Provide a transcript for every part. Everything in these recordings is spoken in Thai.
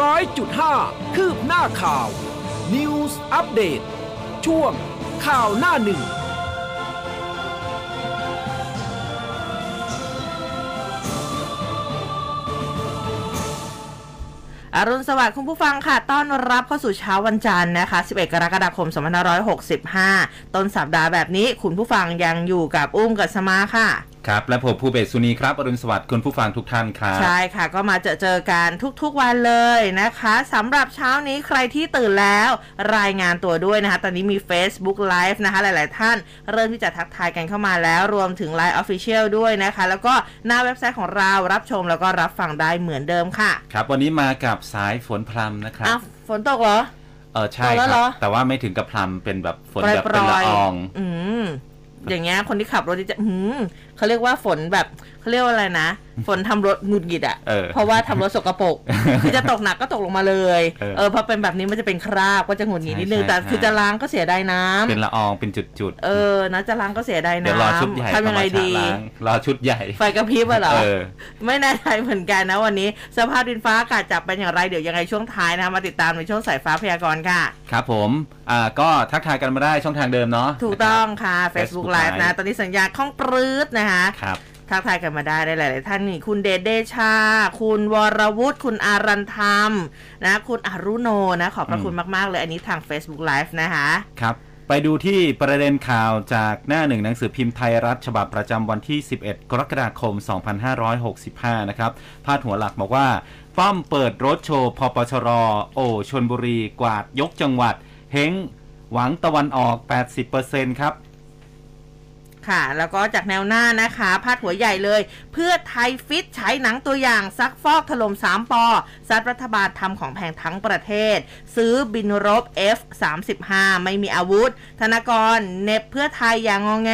ร้อยจุดห้าคืบหน้าข่าว News อัปเดตช่วงข่าวหน้าหนึ่ง อรุณสวัสดิ์คุณผู้ฟังค่ะ ต้อนรับเข้าสู่เช้าวันจันทร์นะคะ 11 กรกฎาคม 2565 ต้นสัปดาห์แบบนี้ คุณผู้ฟังยังอยู่กับอุ้มกับสมาค่ะ ครับ และผมภูเบศสุนีครับอรุณสวัสดิ์คุณผู้ฟังทุกท่านครับ ใช่ค่ะ ก็มาเจอเจอกันทุกๆวันเลยนะคะสำหรับเช้านี้ใครที่ตื่นแล้วรายงานตัวด้วยนะคะ ตอนนี้มี Facebook Live นะคะ หลาย ๆ ท่าน เริ่มที่จะทักทายกันเข้ามาแล้วรวมถึง Line Official ด้วยนะคะ แล้วก็หน้าเว็บไซต์ของเรารับชมแล้วก็รับฟังได้เหมือนเดิมค่ะ ครับวันนี้มากับสายฝนพรำนะครับอ้าวฝนตกเหรอเออใช่ตกแล้ควเหรรัอบแต่ว่าไม่ถึงกับพรำเป็นแบบฝนแบบปเป็นรละยอองๆอืมอย่างเงี้ยคนที่ขับรถจะอืม เขาเรียกว่าฝนแบบ เขาเรียกว่าอะไรนะ ฝนทำรถหงุดหงิดอะเออเพราะว่าทำรถสกปรกคือจะตกหนักก็ตกลงมาเลยเออเออพอเป็นแบบนี้มันจะเป็นคราบก็จะหงุดหงิดนิดนึงใช่แต่ใช่คือจะล้างก็เสียดายน้ำเป็นละอองเป็นจุดๆ เออนะจะล้างก็เสียดายเดี๋ยวรอชุดใหญ่น้ำทำยังไงเข้ามาดีชะล้างรอชุดใหญ่ ไฟกระพริบอะเหรอเออไม่แน่ใจเหมือนกันนะวันนี้ สภาพดินฟ้าอากาศจะเป็นอย่างไรเดี๋ยวยังไงช่วงท้ายนะมาติดตามในช่วงสายฟ้าพยากรณ์ค่ะ ครับผมอ่าก็ทักทายกันมาได้ช่องทางเดิมเนาะ ถูกต้องค่ะนะครับ Facebook Facebook Live นะ Live ตอนนี้สัญญาณคล่องปรื๊ดนะคะครับ ทักทายกันมาได้ได้หลายๆท่านนี่คุณเดชเดชา คุณวรวุฒิคุณอารันธรรมนะ คุณอารุโนนะ ขอบพระคุณมาก ๆ เลยอันนี้ทาง Facebook Live นะคะ ครับ ไปดูที่ประเด็นข่าวจากหน้าหนึ่งหนังสือพิมพ์ไทยรัฐ ฉบับประจำวันที่ 11 กรกฎาคม 2565 นะครับ พาดหัวหลักบอกว่า ป้อมเปิดรถโชว์พปชร โอชนบุรี กวาดยกจังหวัด เฮงหวังตะวันออก 80%ครับ ค่ะ แล้วก็จากแนวหน้านะคะพาดหัวใหญ่เลย เพื่อไทยฟิตใช้หนังตัวอย่างซักฟอกถล่ม3ปอซัดรัฐบาลทำของแพงทั้งประเทศ ซื้อบินรบ F35 ไม่มีอาวุธ ธนากรเน็บเพื่อไทยอย่างงอแง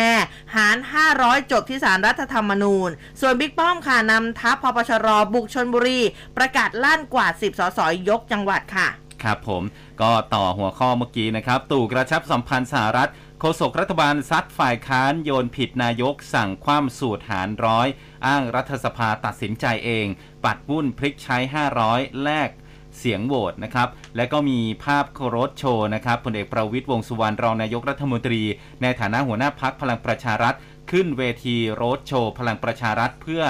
หาร 500 จบที่สารรัฐธรรมนูญ ส่วนบิ๊กป้อมค่ะนำทัพพปชรบุกชนบุรี ประกาศลั่นกว่า 10 สสยกจังหวัดค่ะ ครับผมก็ต่อหัวข้อเมื่อกี้นะครับ ตู่กระชับสัมพันธ์สหรัฐ โฆษกรัฐบาลซัดฝ่ายค้านโยนผิดนายกสั่งคว่ำสูตรหารร้อย อ้างรัฐสภาตัดสินใจเอง ปัดวุ่นพลิกใช้ 500 แลกเสียงโหวตนะครับ และก็มีภาพโครถโชว์นะครับพลเอกประวิตยวงสุวรรณรองนายกรัฐมนตรี ในฐานะหัวหน้าพักพลังประชารัฐ ขึ้นเวทีโรดโชว์พลังประชารัฐเพื่อ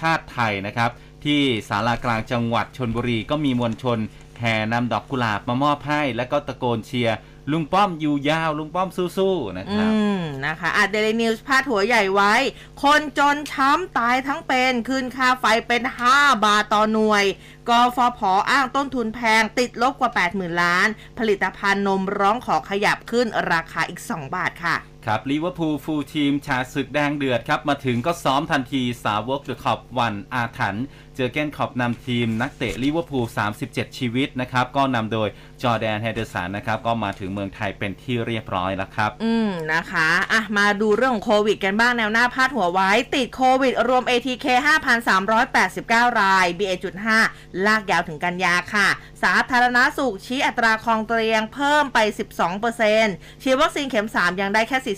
ชาติไทยนะครับ ที่ศาลากลางจังหวัดชลบุรีก็มีมวลชนแห่นำดอกกุหลาบมามอบให้ และก็ตะโกนเชียร์ ลุงป้อมอยู่ยาว ลุงป้อมสู้ๆนะครับ อืมนะคะอะเดลินิวส์พาดหัวใหญ่ไว้ คนจนช้ำตายทั้งเป็นขึ้นค่าไฟเป็น 5 บาทต่อหน่วยกฟผอ้างต้นทุนแพงติดลบกว่า 80,000 ล้าน ผลิตภัณฑ์นมร้องขอขยับขึ้นราคาอีก 2 บาทค่ะ ครับลิเวอร์พูล full team ชาศึกแดงเดือดครับ มาถึงก็ซ้อมทันทีสาวกเดอะค็อปวันอาถรรพ์เจอเกนขอบนำทีมนักเตะลิเวอร์พูล 37 ชีวิตนะครับ ก็นำโดยจอร์แดนเฮนเดอร์สันนะครับ ก็มาถึงเมืองไทยเป็นที่เรียบร้อยแล้วครับ อืม นะคะ อะ มาดูเรื่องของโควิดกันบ้างแนวหน้าพาดหัวไว้ ติดโควิด รวม ATK 5,389 ราย BA.5 ลากยาวถึงกันยาค่ะ สาธารณาสุขชี้อัตราคลองเตียงเพิ่มไป 12%ฉีดวัคซีนเข็ม 3 ยังได้แค่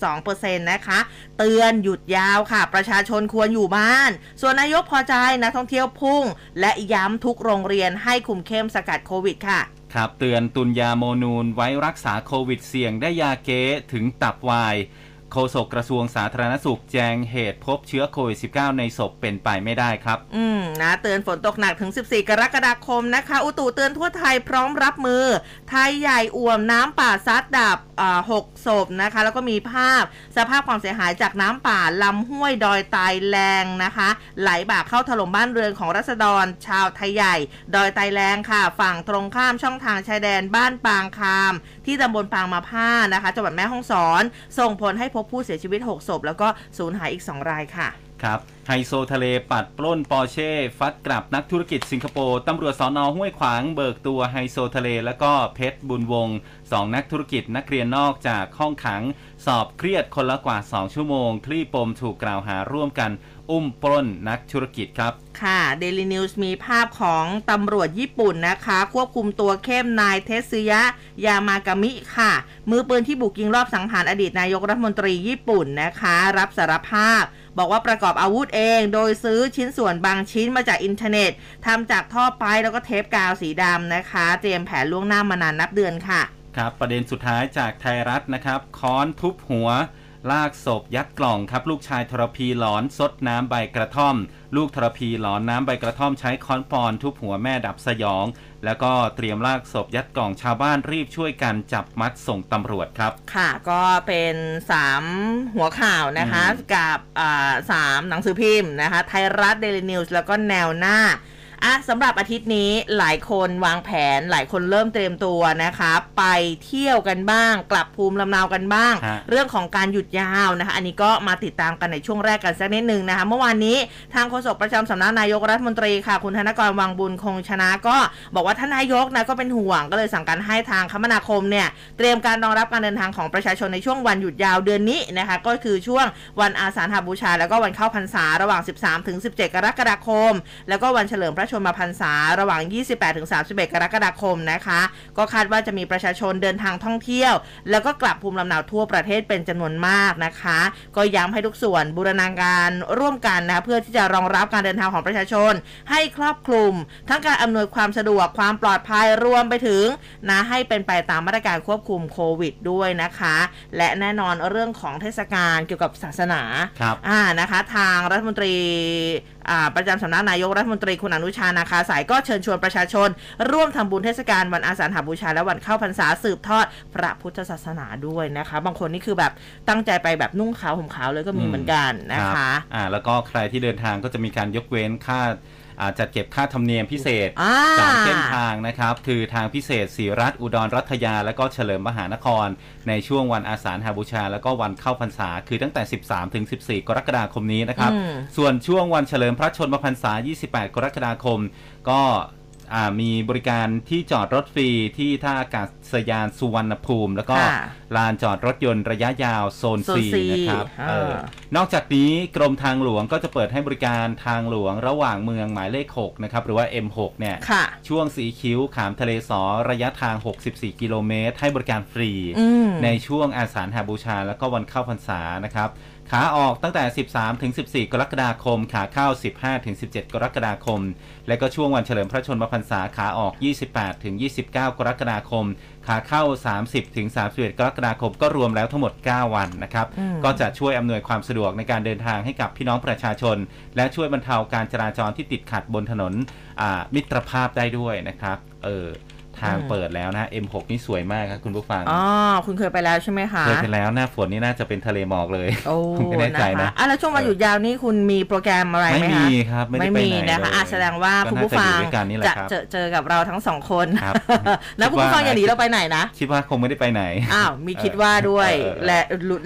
43.2%นะคะ เตือนหยุดยาวค่ะ ประชาชนควรอยู่บ้าน ส่วนนายกพอใจนักท่องเที่ยวพุ่ง และย้ำทุกโรงเรียนให้คุมเข้มสกัดโควิดค่ะครับเตือนตุนยาโมนูนไว้รักษาโควิดเสี่ยงได้ยาเก๊ถึงตับวาย โฆษกกระทรวงสาธารณสุขแจ้งเหตุพบเชื้อโควิด -19 ในศพเป็นไปไม่ได้ครับ อืมนะ เตือนฝนตกหนักถึง 14 กรกฎาคมนะคะ อุตุเตือนทั่วไทยพร้อมรับมือ ไทยใหญ่อ่วมน้ำป่าซัดดับอ่าหกศพนะคะ แล้วก็มีภาพสภาพความเสียหายจากน้ำป่าลำห้วยดอยตายแรงนะคะ ไหลบ่าเข้าถล่มบ้านเรือนของรัษฎร ชาวไทยใหญ่ ดอยตายแรงค่ะ ฝั่งตรงข้ามช่องทางชายแดนบ้านปางคาม ที่ตำบลปางมาผ้านะคะจังหวัดแม่ฮ่องสอน ส่งผลให้พบผู้เสียชีวิต 6 ศพ แล้วก็สูญหายอีก 2 รายค่ะครับไฮโซทะเลปัดปล้นปอร์เช่ฟัดกลับนักธุรกิจสิงคโปร์ตำรวจสอนอห้วยขวางเบิกตัวไฮโซทะเล แล้วก็เพชรบุญวงศ์สองนักธุรกิจนักเรียนนอกจากห้องขัง สอบเครียดคนละกว่า 2 ชั่วโมง คลี่ปมถูกกล่าวหาร่วมกัน อุ้มปล้นนักธุรกิจครับ ค่ะ Daily News มีภาพของตำรวจญี่ปุ่นนะคะ ควบคุมตัวเข้มนายเทสึยะ ยามากามิค่ะ มือปืนที่บุกยิงลอบสังหารอดีตนายกรัฐมนตรีญี่ปุ่นนะคะ รับสารภาพ บอกว่าประกอบอาวุธเอง โดยซื้อชิ้นส่วนบางชิ้นมาจากอินเทอร์เน็ตทำจากท่อไปแล้วก็เทปกาวสีดำนะคะ เตรียมแผนล่วงหน้ามานานนับเดือนค่ะ ครับ ประเด็นสุดท้ายจากไทยรัฐนะครับค้อนทุบหัว ลากศพยัดกล่องครับลูกชายทรพีหลอนซดน้ำใบกระท่อม ลูกทรพีหลอนน้ำใบกระท่อมใช้ค้อนปอนด์ทุบหัวแม่ดับสยอง แล้วก็เตรียมลากศพยัดกล่องชาวบ้านรีบช่วยกันจับมัดส่งตำรวจครับ ค่ะก็เป็น 3 หัวข่าวนะคะ กับอ่าสามหนังสือพิมพ์นะคะ ไทยรัฐเดลินิวส์แล้วก็แนวหน้า อะสำหรับอาทิตย์นี้หลายคนวางแผนหลายคนเริ่มเตรียมตัวนะคะ ไปเที่ยวกันบ้าง กลับภูมิลำเนากันบ้าง ฮะ เรื่องของการหยุดยาวนะคะ อันนี้ก็มาติดตามกันในช่วงแรกกันสักนิดนึงนะคะ เมื่อวานนี้ทางโฆษกประจำสำนักนายกรัฐมนตรีค่ะ คุณธนกรวังบุญคงชนะก็บอกว่าท่านนายกนะก็เป็นห่วงก็เลยสั่งการให้ทางคมนาคมเนี่ย เตรียมการรองรับการเดินทางของประชาชนในช่วงวันหยุดยาวเดือนนี้นะคะ ก็คือช่วงวันอาสาฬหบูชา แล้วก็วันเข้าพรรษาระหว่าง 13 ถึง 17 กรกฎาคม แล้วก็วันเฉลิมพระชนมพรรษาระหว่าง 28ถึง31 กรกฎาคมนะคะ ก็คาดว่าจะมีประชาชนเดินทางท่องเที่ยว แล้วก็กลับภูมิลำเนาทั่วประเทศเป็นจำนวนมากนะคะ ก็ย้ำให้ทุกส่วนบูรณาการร่วมกันนะคะเพื่อที่จะรองรับการเดินทางของประชาชน ให้ครอบคลุม ทั้งการอำนวยความสะดวกความปลอดภัยรวมไปถึงนะให้เป็นไปตามมาตรการควบคุมโควิดด้วยนะคะ และแน่นอนเรื่องของเทศกาลเกี่ยวกับศาสนาครับอ่านะคะ ทางรัฐมนตรีอ่าประจำสำนักนายกรัฐมนตรีคุณอนุชานาคาสายก็เชิญชวนประชาชน ร่วมทำบุญเทศกาลวันอาสาฬหบูชาและวันเข้าพรรษาสืบทอดพระพุทธศาสนาด้วยนะคะ บางคนนี่คือแบบตั้งใจไปแบบนุ่งขาวห่มขาวเลยก็มีเหมือนกันนะคะอ่าแล้วก็ใครที่เดินทางก็จะมีการยกเว้นค่า จัดเก็บค่าธรรมเนียมพิเศษอ่าสองเส้นทางนะครับ คือทางพิเศษสีรัฐอุดรรัฐยา และก็เฉลิมมหานคร ในช่วงวันอาสาฬหบูชา แล้วก็วันเข้าพรรษา คือตั้งแต่ 13 ถึง 14 กรกฎาคมนี้นะครับอืมส่วนช่วงวันเฉลิมพระชนมพรรษา 28 กรกฎาคม ก็อ่า มีบริการที่จอดรถฟรีที่ท่าอากาศยานสุวรรณภูมิ แล้วก็ค่ะลานจอดรถยนต์ระยะยาวโซนโซน4 C นะครับอ่าเออนอกจากนี้กรมทางหลวงก็จะเปิดให้บริการทางหลวงระหว่างเมืองหมายเลข 6 นะครับ หรือว่า M6 เนี่ยค่ะช่วงสีคิ้วขามทะเลสอระยะทาง 64 กิโลเมตร ให้บริการฟรีอืมในช่วงอาสาฬหบูชา แล้วก็วันเข้าพรรษานะครับ ขาออกตั้งแต่ 13 ถึง 14 กรกฎาคม ขาเข้า 15 ถึง 17 กรกฎาคม และก็ช่วงวันเฉลิมพระชนมพรรษา ขาออก 28 ถึง 29 กรกฎาคม ขาเข้า 30 ถึง 31 กรกฎาคม ก็รวมแล้วทั้งหมด 9 วันนะครับอืมก็จะช่วยอำนวยความสะดวกในการเดินทางให้กับพี่น้องประชาชน และช่วยบรรเทาการจราจรที่ติดขัดบนถนนอ่ามิตรภาพได้ด้วยนะครับ เออ ทางอืมเปิดแล้วนะ M6 นี่สวยมากครับคุณผู้ฟังอ๋อคุณเคยไปแล้วใช่ไหมคะเคยไปแล้วหน้าฝนนี่น่าจะเป็นทะเลหมอกเลยโอ้ไม่แน่ใจนะคอะแล้วช่วงวันหยุดยาวนี่คุณมีโปรแกรมอะไรไหมไม่คะมีครับไม่ได้ไปไหนนะคะเลยอะแสดงว่าก็คุณน่าผู้จะฟัอยู่งด้วยกันนี่แหละจะครับเจอเจอกับเราทั้งสองคนครับแล้วคุณผู้ฟังอย่าหนีเราไปไหนนะคิดว่าคงไม่ได้ไปไหนอ้าวมีคิดว่าด้วยเออเออและ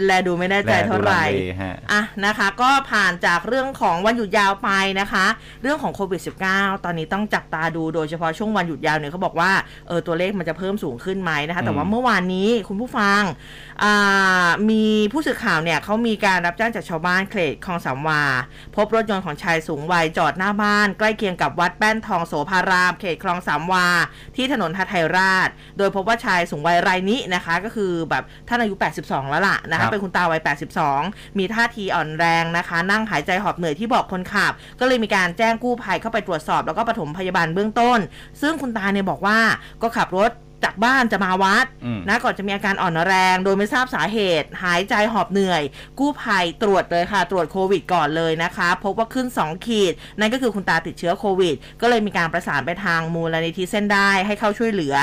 และดูไม่แน่ใจเท่าไหร่แลดูลังเลฮะอะนะคะ ก็ผ่านจากเรื่องของวันหยุดยาวไปนะคะ เรื่องของโควิด -19 ตอนนี้ต้องจับตาดูโดยเฉพาะช่วงวันหยุดยาวเนี่ยเขาบอกว่าเออตัวเลขมันจะเพิ่มสูงขึ้นไหมนะคะ แต่ว่าอืมเมื่อวานนี้คุณผู้ฟังอ่ามีผู้สื่อข่าวเนี่ยเขามีการรับแจ้งจากชาวบ้านเขตคลองสามวา พบรถยนต์ของชายสูงวัยจอดหน้าบ้าน ใกล้เคียงกับวัดแป้นทองโสภาราม เขตคลองสามวา ที่ถนนทัไทยราช โดยพบว่าชายสูงวัยรายนี้นะคะ ก็คือแบบท่านอายุ 82 แล้วล่ะนะครัคะบเป็นคุณตาวัย 82 มีท่าทีอ่อนแรงนะคะ นั่งหายใจหอบเหนื่อยที่เบอกคนขับ ก็เลยมีการแจ้งกู้ภัยเข้าไปตรวจสอบ แล้วก็ปฐมพยาบาลเบื้องต้น ซึ่งคุณตาเนี่ยบอกว่าก็ขับรถจากบ้านจะมาวัดอืมนะก่อนจะมีอาการอ่อนแรง โดยไม่ทราบสาเหตุ หายใจหอบเหนื่อย กู้ภัยตรวจเลยค่ะ ตรวจโควิดก่อนเลยนะคะ พบว่าขึ้น 2 ขีด นั่นก็คือคุณตาติดเชื้อโควิด ก็เลยมีการประสานไปทางมูลนิธิเส้นได้ให้เข้าช่วยเหลือ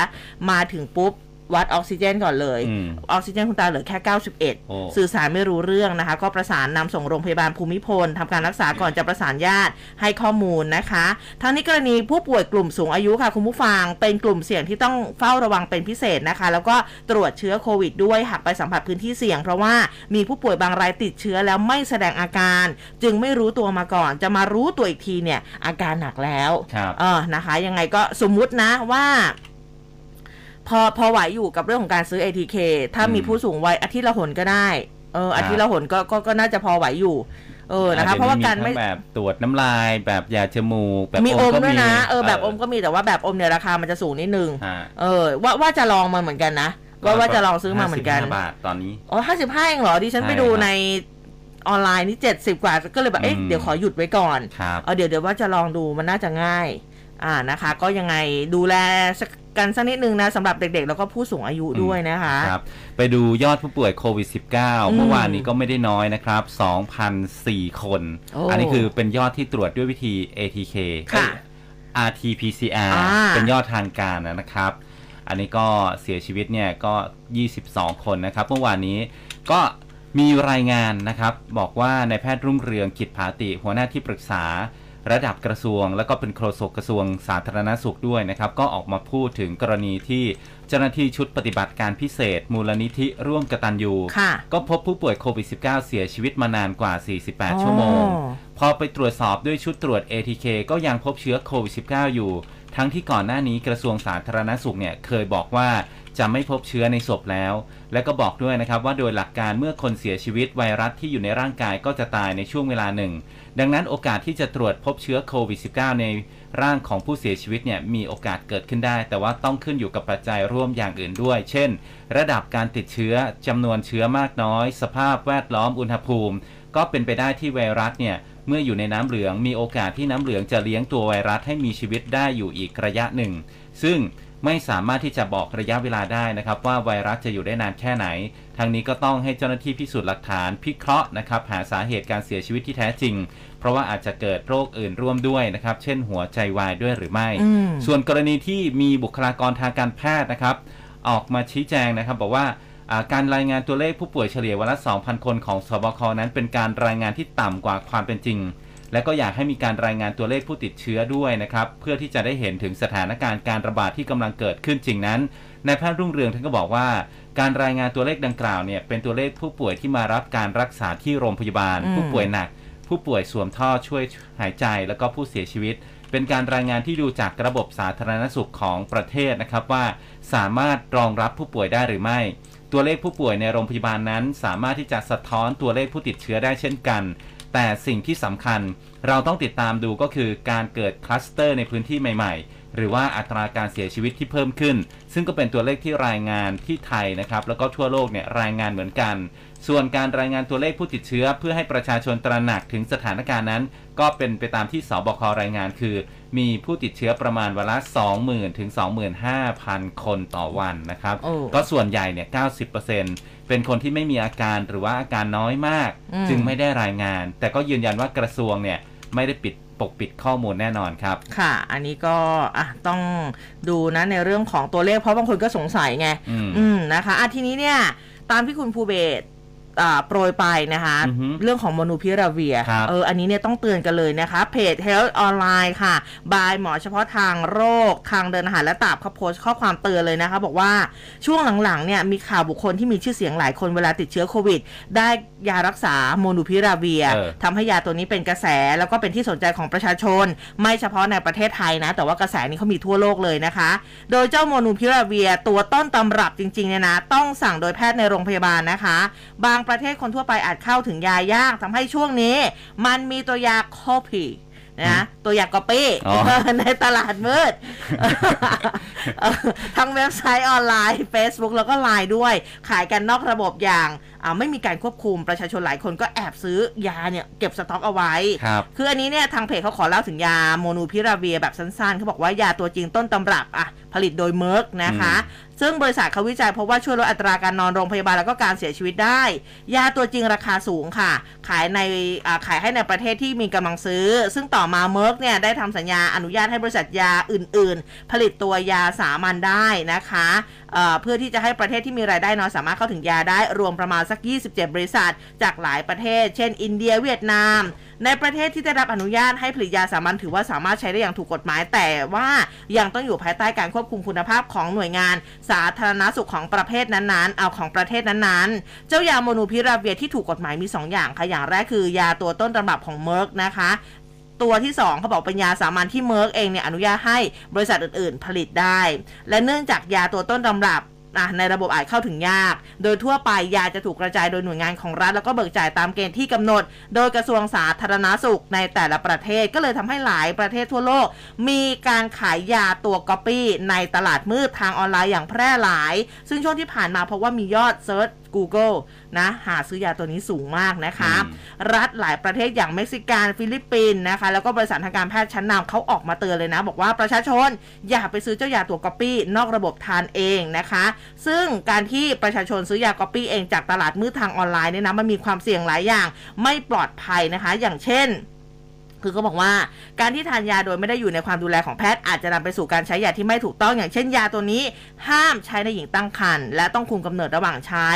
มาถึงปุ๊บ วัดออกซิเจนก่อนเลยอืมออกซิเจนคุณตาเหลือแค่โอ้91 สื่อสารไม่รู้เรื่องนะคะ ก็ประสานนำส่งโรงพยาบาลภูมิพลทำการรักษาก่อนจะประสานญาติให้ข้อมูลนะคะ ทั้งนี้กรณีผู้ป่วยกลุ่มสูงอายุค่ะ คุณผู้ฟังเป็นกลุ่มเสี่ยงที่ต้องเฝ้าระวังเป็นพิเศษนะคะ แล้วก็ตรวจเชื้อโควิดด้วยหากไปสัมผัสพื้นที่เสี่ยง เพราะว่ามีผู้ป่วยบางรายติดเชื้อแล้วไม่แสดงอาการ จึงไม่รู้ตัวมาก่อน จะมารู้ตัวอีกทีเนี่ยอาการหนักแล้วครับเออนะคะ ยังไงก็สมมุตินะว่า พอพอไหวอยู่กับเรื่องของการซื้อ ATK ถ้ามีอืมผู้สูงวัยอาทิตย์ละหนก็ได้เอออาทิตย์ละหนก็ก็ก็น่าจะพอไหวอยู่ เออนะคะ เพราะว่าการไม่ทั้งแบบตรวจน้ำลายแบบยาจมูกแบบมีอมก็ด้วยนะเออแบบอมเก็มีแต่ว่าแบบอมเนี่ยราคามันจะสูงนิดนึงฮะเออว่าว่าจะลองมาเหมือนกันนะว่าว่าจะลองซื้อมาเหมือนกัน55บาทตอนนี้อ๋อห้าสิบห้าเองเหรอดิฉันใช่ไปดูครับในออนไลน์นี่เจ็ดสิบกว่าก็เลยแบบเอ๊ะอืมเดี๋ยวขอหยุดไว้ก่อนครับเอาเดี๋ยวเดี๋ยวว่าจะลองดูมันน่าจะง่าย อ่านะคะ ก็ยังไงดูแลสั กกันสักนิดนึงนะสำหรับเด็กๆ แล้วก็ผู้สูงอายุด้วยนะคะครับไปดูยอดผู้ป่วยโควิดอืม -19 เมื่อวานนี้ก็ไม่ได้น้อยนะครับ 2,004 คนโอ้อันนี้คือเป็นยอดที่ตรวจด้วยวิธี ATK ค่ะเอ้ย RT-PCR อ่าเป็นยอดทางการนะครับ อันนี้ก็เสียชีวิตเนี่ยก็ 22 คนนะครับ เมื่อวานนี้ก็มีรายงานนะครับ บอกว่านายแพทย์รุ่งเรืองกิจภาติ หัวหน้าที่ปรึกษา ระดับกระทรวง แล้วก็เป็นโฆษกกระทรวงสาธารณสุขด้วยนะครับ ก็ออกมาพูดถึงกรณีที่เจ้าหน้าที่ชุดปฏิบัติการพิเศษ มูลนิธิร่วมกตัญญูค่ะก็พบผู้ป่วยโควิด -19 เสียชีวิตมานานกว่า 48 ชั่วโมงอ๋อพอไปตรวจสอบด้วยชุดตรวจ ATK ก็ยังพบเชื้อโควิด -19 อยู่ ทั้งที่ก่อนหน้านี้กระทรวงสาธารณสุขเนี่ยเคยบอกว่าจะไม่พบเชื้อในศพแล้ว และก็บอกด้วยนะครับว่าโดยหลักการเมื่อคนเสียชีวิตไวรัสที่อยู่ในร่างกายก็จะตายในช่วงเวลาหนึ่ง ดังนั้นโอกาสที่จะตรวจพบเชื้อโควิด -19 ในร่างของผู้เสียชีวิตเนี่ยมีโอกาสเกิดขึ้นได้ แต่ว่าต้องขึ้นอยู่กับปัจจัยร่วมอย่างอื่นด้วย เช่น ระดับการติดเชื้อจำนวนเชื้อมากน้อย สภาพแวดล้อมอุณหภูมิ ก็เป็นไปได้ที่ไวรัสเนี่ยเมื่ออยู่ในน้ำเหลืองมีโอกาสที่น้ำเหลืองจะเลี้ยงตัวไวรัสให้มีชีวิตได้อยู่อีกระยะหนึ่ง ซึ่ง ไม่สามารถที่จะบอกระยะเวลาได้นะครับ ว่าไวรัสจะอยู่ได้นานแค่ไหน ทางนี้ก็ต้องให้เจ้าหน้าที่พิสูจน์หลักฐานพิเคราะห์นะครับ หาสาเหตุการเสียชีวิตที่แท้จริง เพราะว่าอาจจะเกิดโรคอื่นร่วมด้วยนะครับ เช่นหัวใจวายด้วยหรือไม่อืมส่วนกรณีที่มีบุคลากรทางการแพทย์นะครับ ออกมาชี้แจงนะครับ บอกว่าอ่าการรายงานตัวเลขผู้ป่วยเฉลี่ยวันละ 2,000 คนของสบคนั้น เป็นการรายงานที่ต่ำกว่าความเป็นจริง และก็อยากให้มีการรายงานตัวเลขผู้ติดเชื้อด้วยนะครับ เพื่อที่จะได้เห็นถึงสถานการณ์การระบาดที่กำลังเกิดขึ้นจริงนั้นนายแพทย์รุ่งเรืองท่านก็บอกว่า การรายงานตัวเลขดังกล่าวเนี่ยเป็นตัวเลขผู้ป่วยที่มารับการรักษาที่โรงพยาบาลอืมผู้ป่วยหนัก ผู้ป่วยสวมท่อช่วยหายใจแล้วก็ผู้เสียชีวิต เป็นการรายงานที่ดูจากระบบสาธารณสุขของประเทศนะครับว่า สามารถรองรับผู้ป่วยได้หรือไม่ตัวเลขผู้ป่วยในโรงพยาบาลนั้น สามารถที่จะสะท้อนตัวเลขผู้ติดเชื้อได้เช่นกัน แต่สิ่งที่สำคัญเราต้องติดตามดูก็คือการเกิดคลัสเตอร์ในพื้นที่ใหม่ๆ หรือว่าอัตราการเสียชีวิตที่เพิ่มขึ้น ซึ่งก็เป็นตัวเลขที่รายงานที่ไทยนะครับ แล้วก็ทั่วโลกเนี่ยรายงานเหมือนกัน ส่วนการรายงานตัวเลขผู้ติดเชื้อ เพื่อให้ประชาชนตระหนักถึงสถานการณ์นั้น ก็เป็นไปตามที่สบครายงานคือ มีผู้ติดเชื้อประมาณวันละ 20,000ถึง25,000 คนต่อวันนะครับโอ้ก็ส่วนใหญ่เนี่ย 90% เป็นคนที่ไม่มีอาการหรือว่าอาการน้อยมาก อืม จึงไม่ได้รายงาน แต่ก็ยืนยันว่ากระทรวงเนี่ยไม่ได้ปิดปกปิดข้อมูลแน่นอนครับ ค่ะ อันนี้ก็อะต้องดูนะในเรื่องของตัวเลขเพราะบางคนก็สงสัยไง อืม อืมนะคะอะทีนี้เนี่ย ตามที่คุณภูเบศรอ่า โปรยไปนะคะอือฮึเรื่องของโมนูพิราเวียครับเอออันนี้เนี่ยต้องเตือนกันเลยนะคะ เพจ Health Online ค่ะ บายหมอเฉพาะทางโรคทางเดินอาหารและตับเขาโพสต์ข้อความเตือนเลยนะคะ บอกว่าช่วงหลังๆเนี่ยมีข่าวบุคคลที่มีชื่อเสียงหลายคนเวลาติดเชื้อโควิด ได้ยารักษาโมนูพิราเวียเออทำให้ยาตัวนี้เป็นกระแส แล้วก็เป็นที่สนใจของประชาชน ไม่เฉพาะในประเทศไทยนะ แต่ว่ากระแสนี้เขามีทั่วโลกเลยนะคะ โดยเจ้าโมนูพิราเวียตัวต้นตำรับจริงๆเนี่ยนะ ต้องสั่งโดยแพทย์ในโรงพยาบาลนะคะ บางประเทศคนทั่วไปอาจเข้าถึงยายากทำให้ช่วงนี้ มันมีตัวยาโคพีนะตัวยากอปี้อ๋อในตลาดมืดเออทั้งเว็บไซต์ออนไลน์ Facebook แล้วก็ไลน์ด้วย ขายกันนอกระบบอย่างอ่า ไม่มีการควบคุมประชาชนหลายคนก็แอบซื้อยาเนี่ยเก็บสต็อกเอาไว้ ครับคืออันนี้เนี่ยทางเพจเขาขอเล่าถึงยาโมนูพิราเวียแบบสั้นๆเขาบอกว่ายาตัวจริงต้นตำรับอะผลิตโดยเมอร์กนะคะ ซึ่งบริษัทเขาวิจัยพบว่าช่วยลดอัตราการนอนโรงพยาบาลแล้วก็การเสียชีวิตได้ ยาตัวจริงราคาสูงค่ะ ขายในอ่าขายให้ในประเทศที่มีกำลังซื้อ ซึ่งต่อมาเมอร์กเนี่ยได้ทำสัญญาอนุญาตให้บริษัทยาอื่น ๆ ผลิตตัวยาสามัญได้นะคะ เพื่อที่จะให้ประเทศที่มีรายได้น้อยสามารถเข้าถึงยาได้รวมประมาณสัก 27 บริษัท จากหลายประเทศ เช่น อินเดียเวียดนาม ในประเทศที่ได้รับอนุญาตให้ผลิตยาสามัญถือว่าสามารถใช้ได้อย่างถูกกฎหมาย แต่ว่ายังต้องอยู่ภายใต้การควบคุมคุณภาพของหน่วยงาน สาธารณสุขของประเภทนั้นๆ เอาของประเทศนั้นๆ เจ้ายาโมนูพิราเวียที่ถูกกฎหมายมี 2 อย่างค่ะอย่างแรกคือยาตัวต้นตำรับของเมอร์กนะคะ ตัวที่ 2เขาบอกเป็นยาสามัญที่เมอร์กเองเนี่ยอนุญาตให้บริษัทอื่น ๆ ผลิตได้ และเนื่องจากยาตัวต้นตำรับอะในระบบอาจเข้าถึงยาก โดยทั่วไปยาจะถูกกระจายโดยหน่วยงานของรัฐ แล้วก็เบิกจ่ายตามเกณฑ์ที่กำหนด โดยกระทรวงสาธารณสุขในแต่ละประเทศก็เลยทำให้หลายประเทศทั่วโลก มีการขายยาตัวก๊อปปี้ในตลาดมืดทางออนไลน์อย่างแพร่หลาย ซึ่งช่วงที่ผ่านมาเพราะว่ามียอด search Google นะหาซื้อยาตัวนี้สูงมากนะคะอืมรัฐหลายประเทศอย่างเม็กซิกันฟิลิปปินส์นะคะ แล้วก็บริษัททางการแพทย์ชั้นนำเขาออกมาเตือนเลยนะ บอกว่าประชาชนอย่าไปซื้อเจ้ายาตัวก๊อปปี้นอกระบบทานเองนะคะ ซึ่งการที่ประชาชนซื้อยาก๊อปปี้เองจากตลาดมืดทางออนไลน์เนี่ยนะมันมีความเสี่ยงหลายอย่างไม่ปลอดภัยนะคะ อย่างเช่น คือเขาบอกว่าการที่ทานยาโดยไม่ได้อยู่ในความดูแลของแพทย์อาจจะนำไปสู่การใช้ยาที่ไม่ถูกต้องอย่างเช่นยาตัวนี้ ห้ามใช้ในหญิงตั้งครรภ์และต้องคุมกำเนิดระหว่างใช้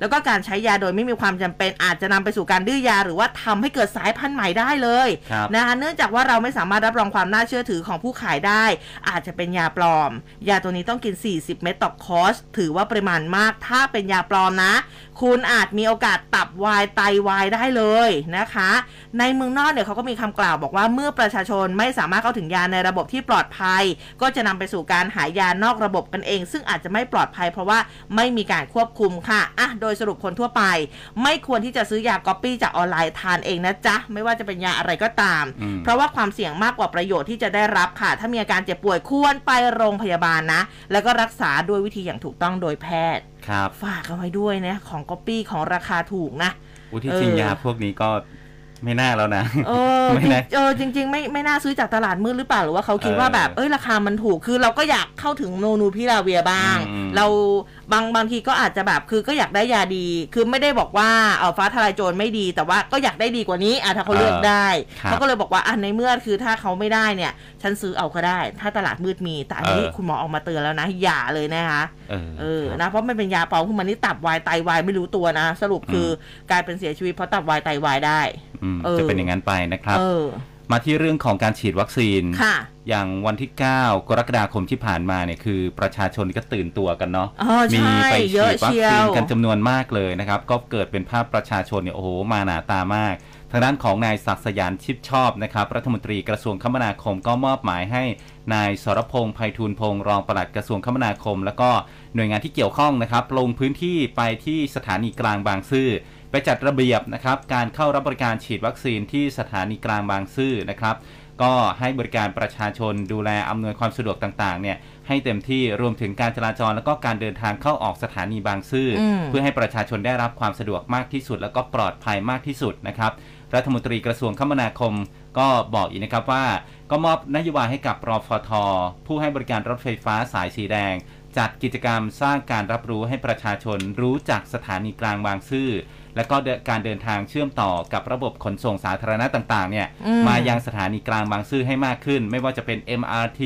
แล้วก็การใช้ยาโดยไม่มีความจำเป็น อาจจะนำไปสู่การดื้อยา หรือว่าทำให้เกิดสายพันธุ์ใหม่ได้เลยครับนะคะเนื่องจากว่าเราไม่สามารถรับรองความน่าเชื่อถือของผู้ขายได้ อาจจะเป็นยาปลอม ยาตัวนี้ต้องกิน 40 เม็ดต่อคอร์สถือว่าปริมาณมาก ถ้าเป็นยาปลอมนะคุณอาจมีโอกาสตับวายไตวายได้เลยนะคะ ในเมืองนอกเนี่ยเขาก็มีคำกล่าวบอกว่าเมื่อประชาชนไม่สามารถเข้าถึงยาในระบบที่ปลอดภัย ก็จะนำไปสู่การหายานอกระบบกันเอง ซึ่งอาจจะไม่ปลอดภัย เพราะว่าไม่มีการควบคุมค่ะอะโดยสรุปคนทั่วไป ไม่ควรที่จะซื้อยาก๊อปปี้จากออนไลน์ทานเองนะจ๊ะไม่ว่าจะเป็นยาอะไรก็ตามอืมเพราะว่าความเสี่ยงมากกว่าประโยชน์ที่จะได้รับค่ะ ถ้ามีอาการเจ็บป่วยควรไปโรงพยาบาลนะ แล้วก็รักษาด้วยวิธีอย่างถูกต้องโดยแพทย์ ครับฝากเอาไว้ด้วยนะ ของก๊อปปี้ของราคาถูกนะอุยที่จริงเออยาพวกนี้ก็ไม่น่าแล้วนะ เออไม่จริงนะเออจริง ๆ ไม่ไม่น่าซื้อจากตลาดมืดหรือเปล่าหรือว่าเขาคิดว่าเออแบบเอ้ยราคามันถูกคือเราก็อยากเข้าถึงโนนูพิลาเวียบ้างอืมเราบางบางทีก็อาจจะแบบคือก็อยากได้ยาดี คือไม่ได้บอกว่าเออฟ้าทลายโจรไม่ดีแต่ว่าก็อยากได้ดีกว่านี้อะถ้าเขาเลือกได้ครับเขาก็เลยบอกว่าอะในเมื่อคือถ้าเขาไม่ได้เนี่ย ฉันซื้อเอาก็ได้ ถ้าตลาดมืดมีแต่อันนี้เออคุณหมอออกมาเตือนแล้วนะอย่าเลยนะคะเออเออครับนะเพราะมันเป็นยาปลอมคือมันนี่ตับวายไตวายไม่รู้ตัวนะ สรุปคืออกลายเป็นเสียชีวิตเพราะตับวายไตวายได้อืมเออจะเป็นอย่างนั้นไปนะครับเออ มาที่เรื่องของการฉีดวัคซีนค่ะอย่างวันที่ 9 กรกฎาคมที่ผ่านมาเนี่ยคือประชาชนก็ตื่นตัวกันเนาะอ๋อมีใช่ไปเยฉีอะดวัคเชียซีนวกันจำนวนมากเลยนะครับ ก็เกิดเป็นภาพประชาชนเนี่ยโอ้โหมาหนาตามาก ทางด้านของนายศักดิ์สยานชิดชอบนะครับรัฐมนตรีกระทรวงคมนาคมก็มอบหมายให้นายสรพงษ์ไพฑูรย์พงษ์รองปลัดกระทรวงคมนาคม แล้วก็หน่วยงานที่เกี่ยวข้องนะครับลงพื้นที่ไปที่สถานีกลางบางซื่อ ไปจัดระเบียบนะครับการเข้ารับบริการฉีดวัคซีนที่สถานีกลางบางซื่อนะครับก็ให้บริการประชาชนดูแลอำนวยความสะดวกต่างๆเนี่ยให้เต็มที่รวมถึงการจราจรแล้วก็การเดินทางเข้าออกสถานีบางซื่ออมเพื่อให้ประชาชนได้รับความสะดวกมากที่สุด แล้วก็ปลอดภัยมากที่สุดนะครับรัฐมนตรีกระทรวงคมนาคมก็บอกอีกนะครับว่า ก็มอบนโยบายให้กับรอฟทผู้ให้บริการรถไฟฟ้าสายสีแดง จัดกิจกรรมสร้างการรับรู้ให้ประชาชนรู้จักสถานีกลางบางซื่อและก็เดินการเดินทางเชื่อมต่อกับระบบขนส่งสาธารณะต่างๆเนี่ยอืมมายังสถานีกลางบางซื่อให้มากขึ้น ไม่ว่าจะเป็น MRT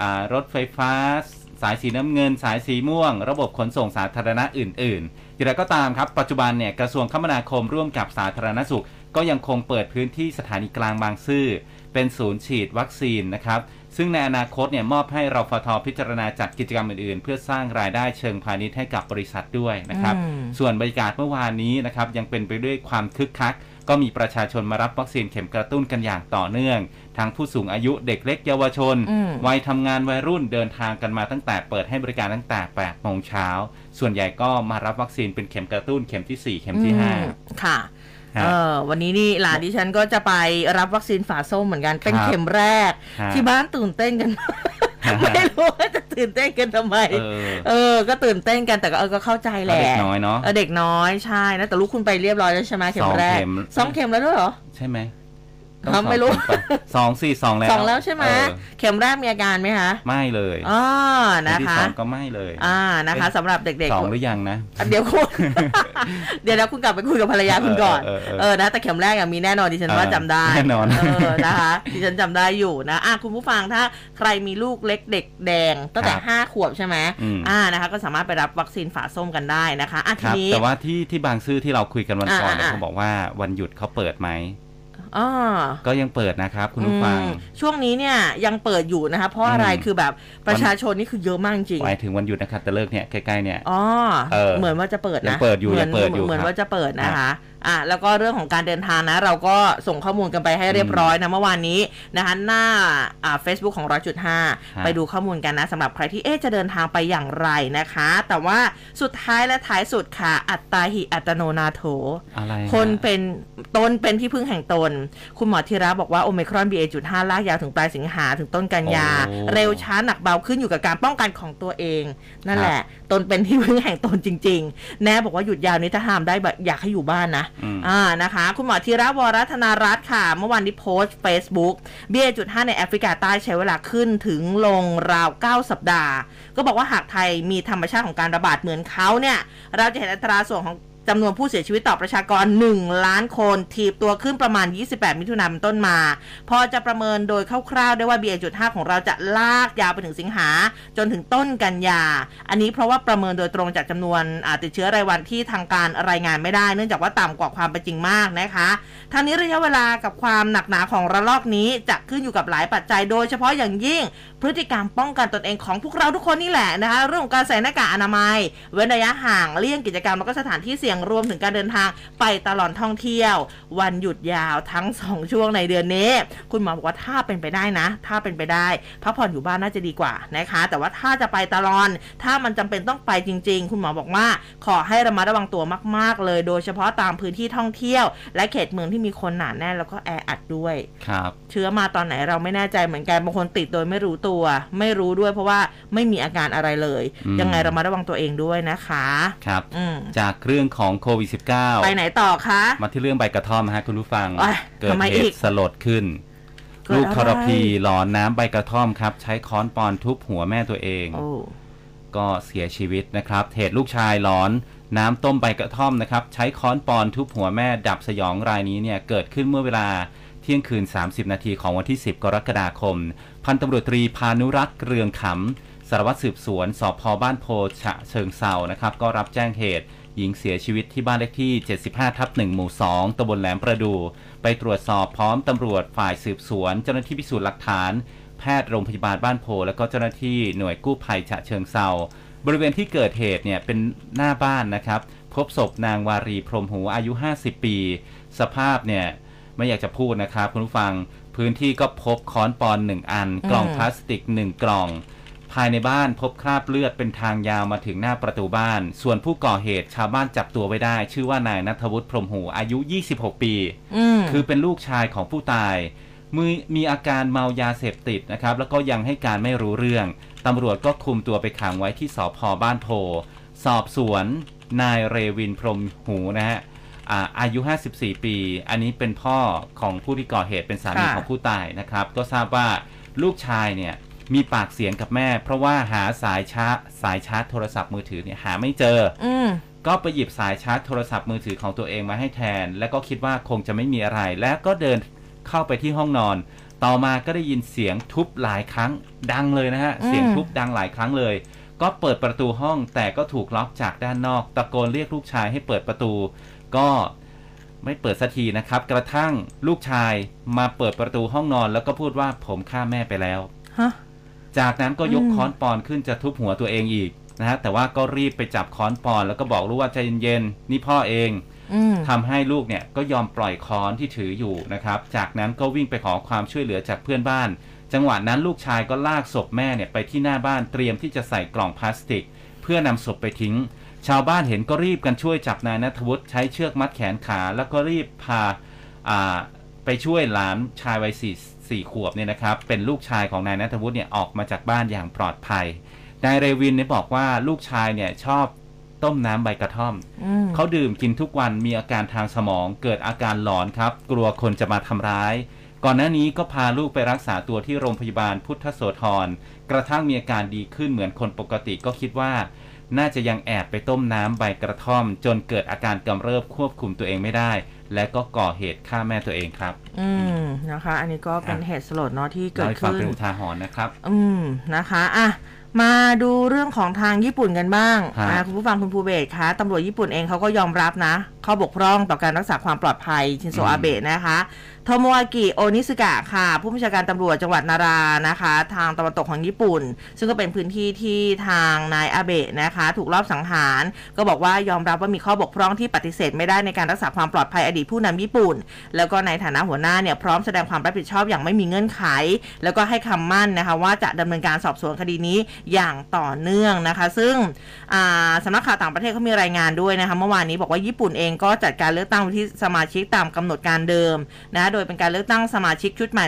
อ่ารถไฟฟ้า สายสีน้ำเงิน สายสีม่วง ระบบขนส่งสาธารณะอื่นๆอย่างไรก็ตามครับ ปัจจุบันเนี่ยกระทรวงคมนาคมร่วมกับสาธารณสุข ก็ยังคงเปิดพื้นที่สถานีกลางบางซื่อเป็นศูนย์ฉีดวัคซีนนะครับ ซึ่งในอนาคตเนี่ยมอบให้เราฟทพิจารณาจัดกิจกรรมอื่นๆ เพื่อสร้างรายได้เชิงพาณิชย์ให้กับบริษัทด้วยนะครับอืมส่วนบรรยากาศเมื่อวานนี้นะครับยังเป็นไปด้วยความคึกคัก ก็มีประชาชนมารับวัคซีนเข็มกระตุ้นกันอย่างต่อเนื่อง ทั้งผู้สูงอายุเด็กเล็กเยาวชนอืมวัยทำงานวัยรุ่นเดินทางกันมาตั้งแต่เปิดให้บริการตั้งแต่8โมงเช้า ส่วนใหญ่ก็มารับวัคซีนเป็นเข็มกระตุ้นเข็มที่ 4 เข็มที่อืมค่ะฮะ เออวันนี้นี่หลานดิฉันก็จะไปรับวัคซีนฝาส้มเหมือนกันเป็นครับเข็มแรกฮะที่บ้านตื่นเต้นกันฮะไม่รู้ว่าจะตื่นเต้นกันทำไม5เออเออ ก็ตื่นเต้นกันแต่ก็เออก็เข้าใจแหละ เด็กน้อยเนาะเออเด็กน้อยใช่นะแต่ลูกคุณไปเรียบร้อยแล้วใช่ไหมเข็สมองแรกเข็มสองเข็มแล้วด้วยเหรอ ใช่ไหม ครับไม่รู้สองสี่สองแล้วสองแล้วใช่ไหมเออเข็มแรกมีอาการไหมคะไม่เลยอ๋อนะเข็มที่คะสองก็ไม่เลยอ่านะคะสำหรับเด็กสองๆหรือยังนะอะเดี๋ยวคุณเดี๋ยวนะคุณกลับไปคุยกับภรรยาคุณก่อนเออเออเออเออนะแต่เข็มแรกอะมีแน่นอนดิฉันว่าเออจำได้แน่นอนเออนะคะดิฉันจำได้อยู่นะอะคุณผู้ฟังถ้าใครมีลูกเล็กเด็กแดงตั้งแต่ครับห้าขวบใช่ไหมอืมอ่านะคะก็สามารถไปรับวัคซีนฝาส้มกันได้นะคะอะคทีรับนี้แต่ว่าที่ที่บางซื่อที่เราคุยกันวันก่อนเนี่ยอ่าอ่าเขาบอกว่าวันหยุดเขาเปิดไหมอ๋อ ก็ยังเปิดนะครับคุณผู้ฟังอืมช่วงนี้เนี่ยยังเปิดอยู่นะคะเพราะอะไรอืมคือแบบประชาชนนี่คือเยอะมากจริงหมายถึงวันหยุดนะครับแต่เลิกเนี่ยใกล้ๆเนี่ยอ๋อเออเหมือนว่าจะเปิดยันะงเปิดอยู่หมืยังเปิดอยู่เหมือนครับว่าจะเปิดนะคะ อะแล้วก็เรื่องของการเดินทางนะ เราก็ส่งข้อมูลกันไปให้เรียบร้อยนะเมื่อวานนี้นะคะหน้าอ่า Facebook ของร้อยจุดห้าไปดูข้อมูลกันนะสำหรับใครที่เอ๊ะจะเดินทางไปอย่างไรนะคะ แต่ว่าสุดท้ายและท้ายสุดค่ะ อัตตาหิอัตโนนาโถ อะไรฮะคนเป็นตนเป็นที่พึ่งแห่งตน คุณหมอธีระบอกว่าโอเมครอน BA.5 ลากยาวถึงปลายสิงหาถึงต้นกันยา โอ้ เร็วช้าหนักเบาขึ้นอยู่กับการป้องกันของตัวเอง นั่นครับแหละ ตนเป็นที่พึ่งแห่งตนจริง ๆ แน่บอกว่าหยุดยาวนี้ถ้าห้ามได้แบบอยากให้อยู่บ้านนะอ่านะคะ คุณหมอธีระวรัธนารัตน์ค่ะ เมื่อวานนี้โพสต์ Facebook BA.5 ในแอฟริกาใต้ใช้เวลาขึ้นถึงลงราว 9 สัปดาห์ ก็บอกว่าหากไทยมีธรรมชาติของการระบาดเหมือนเขาเนี่ย เราจะเห็นอัตราส่วนของ จำนวนผู้เสียชีวิตต่อประชากร 1 ล้านคน ถีบตัวขึ้นประมาณ 28 มิถุนายนต้นมา พอจะประเมินโดยคร่าวๆ ได้ว่า BA.5 ของเราจะลากยาวไปถึงสิงหา จนถึงต้นกันยา อันนี้เพราะว่าประเมินโดยตรงจากจำนวนติดเชื้อรายวันที่ทางการรายงานไม่ได้ เนื่องจากว่าต่ำกว่าความเป็นจริงมากนะคะทางนี้ระยะเวลากับความหนักหนาของระลอกนี้จะขึ้นอยู่กับหลายปัจจัย โดยเฉพาะอย่างยิ่ง พฤติกรรมป้องกันตนเองของพวกเราทุกคนนี่แหละนะคะเรื่องของการใส่หน้ากากอนามัย เว้นระยะห่างเลี่ยงกิจกรรมแล้วก็สถานที่เสี่ยงรวมถึงการเดินทางไปตลอดท่องเที่ยว วันหยุดยาวทั้ง 2 ช่วงในเดือนนี้ คุณหมอบอกว่าถ้าเป็นไปได้นะ ถ้าเป็นไปได้พักผ่อนอยู่บ้านน่าจะดีกว่านะคะ แต่ว่าถ้าจะไปตลอดถ้ามันจำเป็นต้องไปจริง ๆ คุณหมอบอกว่าขอให้ระมัดระวังตัวมาก ๆ เลย โดยเฉพาะตามพื้นที่ท่องเที่ยว และเขตเมืองที่มีคนหนาแน่นแล้วก็แออัดด้วยครับเชื้อมาตอนไหนเราไม่แน่ใจเหมือนกันบางคนติดโดยไม่รู้ตัวไม่รู้ด้วยเพราะว่าไม่มีอาการอะไรเลยอืมยังไงเรามาระวังตัวเองด้วยนะคะครับอืมจากเรื่องของโควิด -19 ไปไหนต่อคะ มาที่เรื่องใบกระท่อมฮะคุณผู้ฟังโอ๊ยเกิดทำไมเหอีกตุสลดขึ้นเกิดลูกทรอะไรพีหลอนน้ำใบกระท่อมครับ ใช้ค้อนปอนทุบหัวแม่ตัวเองโอ้ก็เสียชีวิตนะครับเหตุลูกชายหลอนน้ำต้มใบกระท่อมนะครับ ใช้ค้อนปอนทุบหัวแม่ดับสยองรายนี้เนี่ย เกิดขึ้นเมื่อเวลาเที่ยงคืน 30 นาทีของวันที่ 10 กรกฎาคม พันตำรวจตรีพานุรักษ์เรืองขำสารวัตรสืบสวนสพบ้านโพฉะเชิงเซานะครับ ก็รับแจ้งเหตุ หญิงเสียชีวิตที่บ้านเลขที่ 75 ทับ1หมู่ 2ตำบลแหลมประดู ไปตรวจสอบพร้อมตำรวจฝ่ายสืบสวน เจ้าหน้าที่พิสูจน์หลักฐาน แพทย์โรงพยาบาลบ้านโพ และก็เจ้าหน้าที่หน่วยกู้ภัยฉะเชิงเซาบริเวณที่เกิดเหตุเนี่ยเป็นหน้าบ้านนะครับ พบศพนางวารีพรมหูอายุ 50 ปี สภาพเนี่ยไม่อยากจะพูดนะครับคุณผู้ฟัง พื้นที่ก็พบค้อนปอนหนึ่งอัน กล่องอืมพลาสติกหนึ่งกล่อง ภายในบ้านพบคราบเลือดเป็นทางยาวมาถึงหน้าประตูบ้าน ส่วนผู้ก่อเหตุชาวบ้านจับตัวไว้ได้ ชื่อว่านายนัทวุฒิพรหมหูอายุ 26 ปีอืมคือเป็นลูกชายของผู้ตายมือมีอาการเมายาเสพติดนะครับ แล้วก็ยังให้การไม่รู้เรื่อง ตำรวจก็คุมตัวไปขังไว้ที่สพบ้านโพ สอบสวน นายเรวินพรหมหูนะฮะ อ่าอายุ 54 ปี อันนี้เป็นพ่อของผู้ที่ก่อเหตุเป็นสามีค่ะ ของผู้ตายนะครับ ก็ทราบว่าลูกชายเนี่ยมีปากเสียงกับแม่ เพราะว่าหาสายชาร์จสายชาร์จโทรศัพท์มือถือเนี่ยหาไม่เจอ อืม ก็ไปหยิบสายชาร์จโทรศัพท์มือถือของตัวเองมาให้แทน แล้วก็คิดว่าคงจะไม่มีอะไร และก็เดินเข้าไปที่ห้องนอน ต่อมาก็ได้ยินเสียงทุบหลายครั้งดังเลยนะฮะ อืม เสียงทุบดังหลายครั้งเลย ก็เปิดประตูห้องแต่ก็ถูกล็อกจากด้านนอก ตะโกนเรียกลูกชายให้เปิดประตู ก็ไม่เปิดสักทีนะครับ กระทั่งลูกชายมาเปิดประตูห้องนอน แล้วก็พูดว่าผมฆ่าแม่ไปแล้ว ฮะ จากนั้นก็ยกอืม ค้อนปอนขึ้นจะทุบหัวตัวเองอีกนะฮะแต่ว่าก็รีบไปจับค้อนปอน แล้วก็บอกลูกว่าใจเย็นๆนี่พ่อเอง อืม ทำให้ลูกเนี่ยก็ยอมปล่อยค้อนที่ถืออยู่นะครับ จากนั้นก็วิ่งไปขอความช่วยเหลือจากเพื่อนบ้าน จังหวะนั้นลูกชายก็ลากศพแม่เนี่ยไปที่หน้าบ้านเตรียมที่จะใส่กล่องพลาสติก เพื่อนำศพไปทิ้ง ชาวบ้านเห็นก็รีบกันช่วยจับนายนัทวุฒิใช้เชือกมัดแขนขาแล้วก็รีบพาอ่าไปช่วยหลานชายวัยสี่สี่ขวบเนี่ยนะครับ เป็นลูกชายของนายนัทวุฒิเนี่ยออกมาจากบ้านอย่างปลอดภัย นายเรวินเนี่ยบอกว่าลูกชายเนี่ยชอบต้มน้ำใบกระท่อมอืมเขาดื่มกินทุกวันมีอาการทางสมองเกิดอาการหลอนครับ กลัวคนจะมาทำร้าย ก่อนหน้านี้ก็พาลูกไปรักษาตัวที่โรงพยาบาลพุทธโสธร กระทั่งมีอาการดีขึ้นเหมือนคนปกติก็คิดว่า น่าจะยังแอบไปต้มน้ำใบกระท่อม จนเกิดอาการกำเริบควบคุมตัวเองไม่ได้ และก็ก่อเหตุฆ่าแม่ตัวเองครับ อืมนะคะ อันนี้ก็เป็นอะเหตุสลดเนาะที่เกิเล่าดให้ฟังขึ้นเป็นอุทาหรณ์นะครับ อืมนะคะอะมาดูเรื่องของทางญี่ปุ่นกันบ้างฮะอะคุณผู้ฟังคุณภูเบศคะตำรวจญี่ปุ่นเองเขาก็ยอมรับนะข้อบกพร่องต่อการรักษาความปลอดภัยชินโซอืมอาเบะนะคะ โทโมอากิ โอนิสึกะค่ะ ผู้บัญชาการตำรวจจังหวัดนารานะคะ ทางตะวันตกของญี่ปุ่น ซึ่งก็เป็นพื้นที่ที่ทางนายอาเบะนะคะ ถูกลอบสังหาร ก็บอกว่ายอมรับว่ามีข้อบกพร่องที่ปฏิเสธไม่ได้ในการรักษาความปลอดภัยอดีตผู้นำญี่ปุ่น แล้วก็ในฐานะหัวหน้าเนี่ยพร้อมแสดงความรับผิดชอบอย่างไม่มีเงื่อนไข แล้วก็ให้คำมั่นนะคะว่าจะดำเนินการสอบสวนคดีนี้อย่างต่อเนื่องนะคะ ซึ่งสำนักข่าวต่างประเทศเขามีรายงานด้วยนะคะเมื่อวานนี้บอกว่าญี่ปุ่นเองก็จัดการเลือกตั้งวุฒิสมาชิกตามกำหนดการเดิมนะโดยเป็นการเลือกตั้งสมาชิกชุดใหม่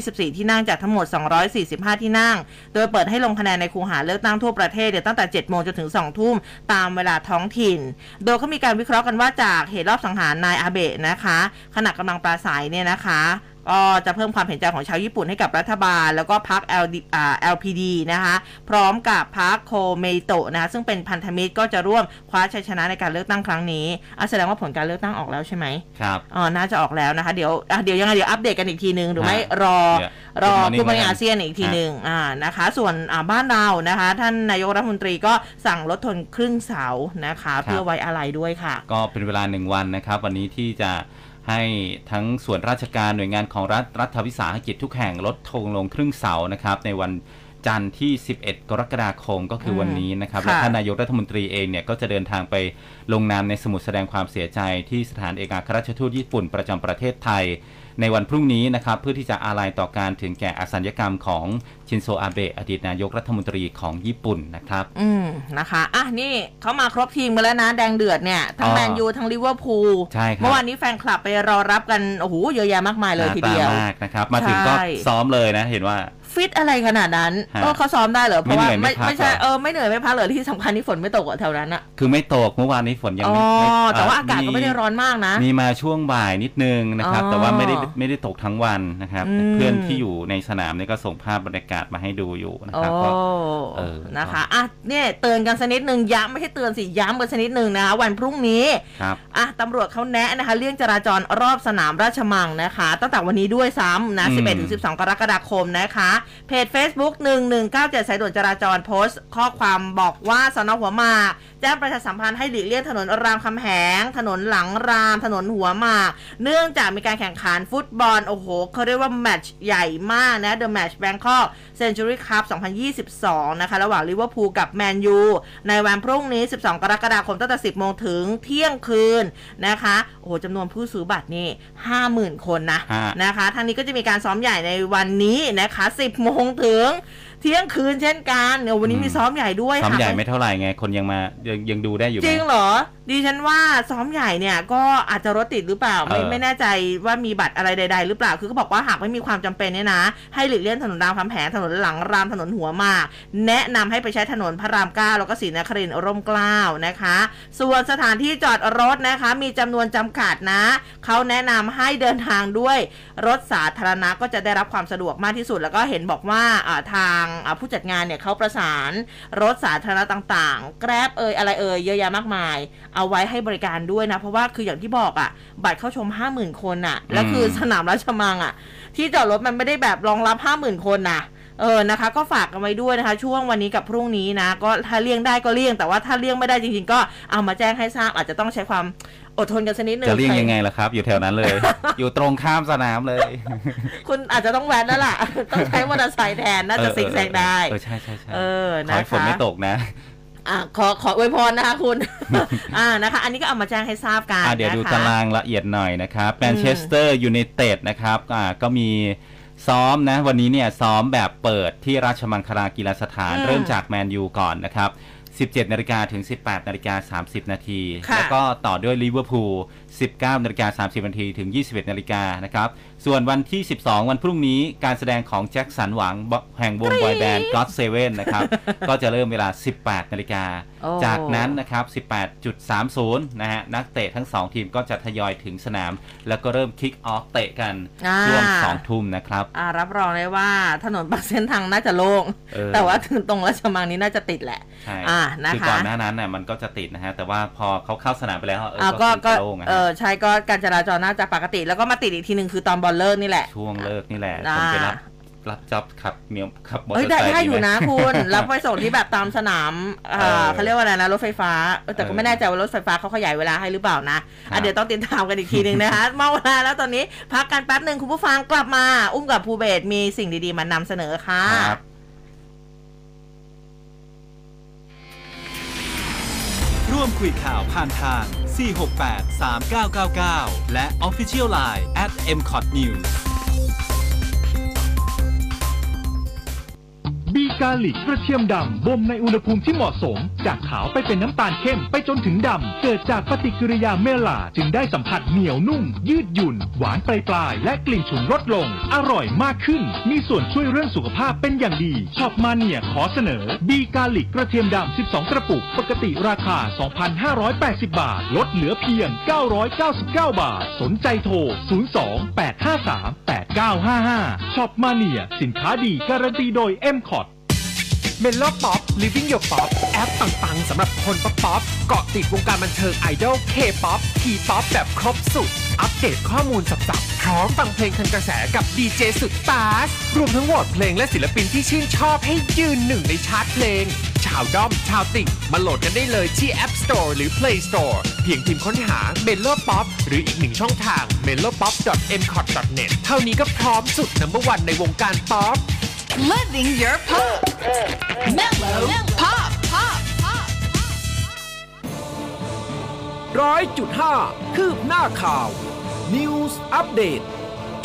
124 ที่นั่งจากทั้งหมด 245 ที่นั่ง โดยเปิดให้ลงคะแนนในคูหาเลือกตั้งทั่วประเทศเดี๋ยวตั้งแต่ 7 โมงจนถึง 2 ทุ่มตามเวลาท้องถิ่น โดยเขามีการวิเคราะห์กันว่าจากเหตุรอบสังหารนายอาเบะนะคะขณะกำลังปราศัยเนี่ยนะคะ ก็จะเพิ่มความเห็นใจของชาวญี่ปุ่นให้กับรัฐบาล แล้วก็พรรค LD อ่า LPD นะคะพร้อมกับพรรคโคเมโตะนะคะซึ่งเป็นพันธมิตรก็จะร่วมคว้าชัยชนะในการเลือกตั้งครั้งนี้อะแสดงว่าผลการเลือกตั้งออกแล้วใช่ไหมครับอ๋อน่าจะออกแล้วนะคะเดี๋ยวอะเดี๋ยวยังไงเดี๋ยวอัปเดตกันอีกทีนึงหรือไม่ฮะรอเดี๋ยวรอ Good Morning ผู้บริหารแล้วกันอาเซียนอีกทีฮะหนึ่งอ่านะคะ ส่วนอ่าบ้านเรานะคะ ท่านนายกรัฐมนตรีก็สั่งลดทนครึ่งเสานะคะ เพื่อไว้อะไรด้วยค่ะ ก็เป็นเวลาหนึ่งวันนะครับ วันนี้ที่จะ ให้ทั้งส่วนราชการหน่วยงานของรัฐรัฐวิสาหกิจทุกแห่งลดทงลงครึ่งเสานะครับ ในวันจันทร์ที่ 11 กรกฎาคมก็คือวันนี้นะครับค่ะและท่านนายกรัฐมนตรีเองเนี่ยก็จะเดินทางไปลงนามในสมุดแสดงความเสียใจที่สถานเอกอัครราชทูตญี่ปุ่นประจำประเทศไทย ในวันพรุ่งนี้นะครับเพื่อที่จะอาลัยต่อการถึงแก่อสัญญกรรมของ ชินโซอาเบะอดีตนายกรัฐมนตรีของญี่ปุ่นนะครับ อืมนะคะอะนี่เขามาครบทีมกันแล้วนะ แดงเดือดเนี่ย ทั้งอ๋อแมนยูทั้งลิเวอร์พูลใช่ครับเมื่อวานนี้แฟนคลับไปรอรับกัน โอ้โหเยอะแยะมากมายเลยทีเดียวหน้าตามากนะครับ มาถึงก็ใช่ซ้อมเลยนะเห็นว่าฟิตอะไรขนาดนั้นฮะเออเขาซ้อมได้เหรอ เพราะว่าไม่เหนื่อยไม่พักไม่ใช่เหรอเออไม่เหนื่อยไม่พักเลยที่สำคัญที่ฝนไม่ตกอะแถวนั้นอะคือไม่ตกเมื่อวานนี้ฝนยังอ๋อไม่ไม่แต่ว่าอากาศก็ไม่ได้ร้อนมากนะ มีมาช่วงบ่ายนิดนึงนะครับอ๋อแต่ว่าไม่ได้ไม่ได้ตกทั้งวันนะครับอืมเพื่อนที่อยู่ในสนามเนี่ยก็ส่งภาพบรรยากาศมาให้ดูอยู่นะโอ้ครับก็เออนะคะอะเนี่ยเตือนกันสักนิดหนึ่งย้ำไม่ใช่เตือนสิย้ำกันสักนิดหนึ่งนะคะวันพรุ่งนี้ครับอะตำรวจเขาแนะนะคะเรื่องจราจรรอบสนามราชมังนะคะ ตั้งแต่วันนี้ด้วยซ้ำนะอืม11ถึง12 กรกฎาคมนะคะ เพจ Facebook 1197สายด่วนจราจรโพสต์ ข้อความบอกว่าสนหัวหมากแจ้งประชาสัมพันธ์ให้หลีกเลี่ยงถนนรามคำแหง ถนนหลังราม ถนนหัวหมาก เนื่องจากมีการแข่งขันฟุตบอล โอ้โหเขาเรียกว่าแมตช์ใหญ่มากนะ The Match Bangkok Century Cup 2022 นะคะ ระหว่างลิเวอร์พูลกับแมนยูในวันพรุ่งนี้ 12 กรกฎาคมตั้งแต่ 10 โมงถึงเที่ยงคืนนะคะ โอ้โหจำนวนผู้ซื้อบัตรนี่ 50,000 คนนะฮะนะคะทางนี้ก็จะมีการซ้อมใหญ่ในวันนี้นะคะ 10 โมงถึง เที่ยงคืนเช่นกันเดี๋ยววันนี้มีซ้อมใหญ่ด้วยซ้อมค่ะใหญ่ไม่เท่าไหร่ไง คนยังมายังยังดูได้อยู่ไหจมริงเหรอ ดิฉันว่าซ้อมใหญ่เนี่ยก็อาจจะรถติดหรือเปล่า ไม่เออไม่แน่ใจว่ามีบัตรอะไรใด ๆ หรือเปล่า คือเขาบอกว่าหากไม่มีความจำเป็นเนี่ยนะ ให้หลีกเลี่ยงถนนรามคำแหงถนนหลังรามถนนหัวหมาก แนะนำให้ไปใช้ถนนพระรามเก้าแล้วก็ศรีนครินทร์ร่มเกล้านะคะ ส่วนสถานที่จอดรถนะคะ มีจำนวนจำกัดนะเขาแนะนำให้เดินทางด้วยรถสาธารณะก็จะได้รับความสะดวกมากที่สุด แล้วก็เห็นบอกว่าอ่าทางอ่าผู้จัดงานเนี่ยเขาประสานรถสาธารณะต่างๆ แกร็บเอยอะไรเอยเยอะแยะมากมาย เอาไว้ให้บริการด้วยนะ เพราะว่าคืออย่างที่บอกอะ่ะ บัตรเข้าชม 50,000 คนอะ่ะ แล้วคือสนามราชมังอะ่ะ ที่จอดรถมันไม่ได้แบบรองรับ 50,000 คนนะเออ นะคะ ก็ฝากกันไว้ด้วยนะคะ ช่วงวันนี้กับพรุ่งนี้นะ ก็ถ้าเลี่ยงได้ก็เลี่ยง แต่ว่าถ้าเลี่ยงไม่ได้จริง ๆ ก็เอามาแจ้งให้ทราบ อาจจะต้องใช้ความ อดทนกันสักนิดนึงจะเลี่ยงยังไงล่ะครับ อยู่แถวนั้นเลย อยู่ตรงข้ามสนามเลย คุณอาจจะต้องแว้นแล้วล่ะ ต้องใช้มอเตอร์ไซค์แทนน่าจะซิกแซกได้เออใช่ใช่ใช่เออขอนะให้ฝนไม่ตกนะนะคะอะขอขออวยพรนะคะคุณ อ่านะคะ อันนี้ก็เอามาแจ้งให้ทราบกันอะเดี๋ยวดูนะคะตารางละเอียดหน่อยนะครับแมนเชสเตอร์ยูไนเต็ดนะครับอ่าก็มีซ้อมนะ วันนี้เนี่ยซ้อมแบบเปิดที่ราชมังคลากีฬาสถานอืมเริ่มจากแมนยูก่อนนะครับ 17นาฬิกาถึง 18นาฬิกา30 นาทีค่ะแล้วก็ต่อด้วยลิเวอร์พูล19นาฬิกา30 นาทีถึง 21นาฬิกานะครับ ส่วนวันที่ 12 วันพรุ่งนี้การแสดงของแจ็คสันหวังแห่งวงบอยแบนด์ God Seven นะครับ ก็จะเริ่มเวลา 18 นาฬิกาโอ้จากนั้นนะครับ 18.30 นะฮะ นักเตะทั้ง 2 ทีมก็จะทยอยถึงสนาม แล้วก็เริ่ม kick off เตะกันอ่าช่วง 2 ทุ่มนะครับอ่ารับรองได้ว่าถนนบางเส้นทางน่าจะโล่งเออแต่ว่าถึงตรงราชมังนี้น่าจะติดแหละใช่อ่านะคะคือก่อนหน้านั้นน่ะมันก็จะติดนะฮะ แต่ว่าพอเขาเข้าสนามไปแล้วเอออ่าก็ก็คงก็จะโล่งอะเอฮะอใช่ก็การจราจรน่าจะปกติแล้วก็มาติดอีกทีหนึ่งคือตอนบอลเลิกนี่แหละ ช่วงเลิกนี่แหละอ่าคนไปรับรับจ็อบขับเมียวขับมอเตอเอ้ยร์ได้ไซค์ได้อยู่หมนะคุณรับไปส่งที่แบบตามสนามเอ่เอออเขาเรียกว่าอะไรนะรถไฟฟ้าเออแต่ก็เออไม่แน่ใจว่ารถไฟฟ้าเขาขยายเวลาให้หรือเปล่านะครัอะบเดี๋ยวต้องติดตามกันอีกทีหนึ่งนะคะเมาเวลาแล้วตอนนี้พักกันแป๊บหนึ่งคุณผู้ฟังกลับมา อุ้มกับภูเบศมีสิ่งดีๆมานำเสนอค่ะ ร่วมคุยข่าวผ่านทาง 468 3999 และ Official Line at m c o t News บีกาลิกกระเทียมดำบ่มในอุณหภูมิที่เหมาะสม จากขาวไปเป็นน้ำตาลเข้มไปจนถึงดำ เกิดจากปฏิกิริยาเมลาจึงได้สัมผัสเหนียวนุ่ม ยืดหยุ่น หวานปลายปลายและกลิ่นฉุนลดลง อร่อยมากขึ้น มีส่วนช่วยเรื่องสุขภาพเป็นอย่างดีช็อปมาเนียขอเสนอบีกาลิกกระเทียมดำ 12 กระปุก ปกติราคา 2,580 บาท ลดเหลือเพียง 999 บาท สนใจโทร 955ช็อปมาเนียสินค้าดีการันตีโดย MCOT Mello Pop Living Your Pop แอปปังๆสำหรับคนป๊อปป๊อปเกาะติดวงการบันเทิงไอดอล K-pop T-pop แบบครบสุด อัปเดตข้อมูลสับๆพร้อมฟังเพลงทันกระแสกับดีเจสุดต๊าซรวมทั้งโหวตเพลงและศิลปินที่ชื่นชอบให้ยืนหนึ่งในชาร์ตเพลงชาวด้อม ชาวติ่งมาโหลดกันได้เลยที่ App Store หรือ Play Store เพียงพิมพ์ค้นหา m e l o Pop หรืออีกหนึ่งช่องทาง m e l o p o p m c o t n e t เท่านี้ก็พร้อมสุด number one ในวงการป๊อป Living your pop. Mellow pop. Pop. Pop. ร้อยจุดห้าคืบหน้าข่าว News อัปเดต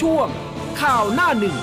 ช่วงข่าวหน้าหนึ่ง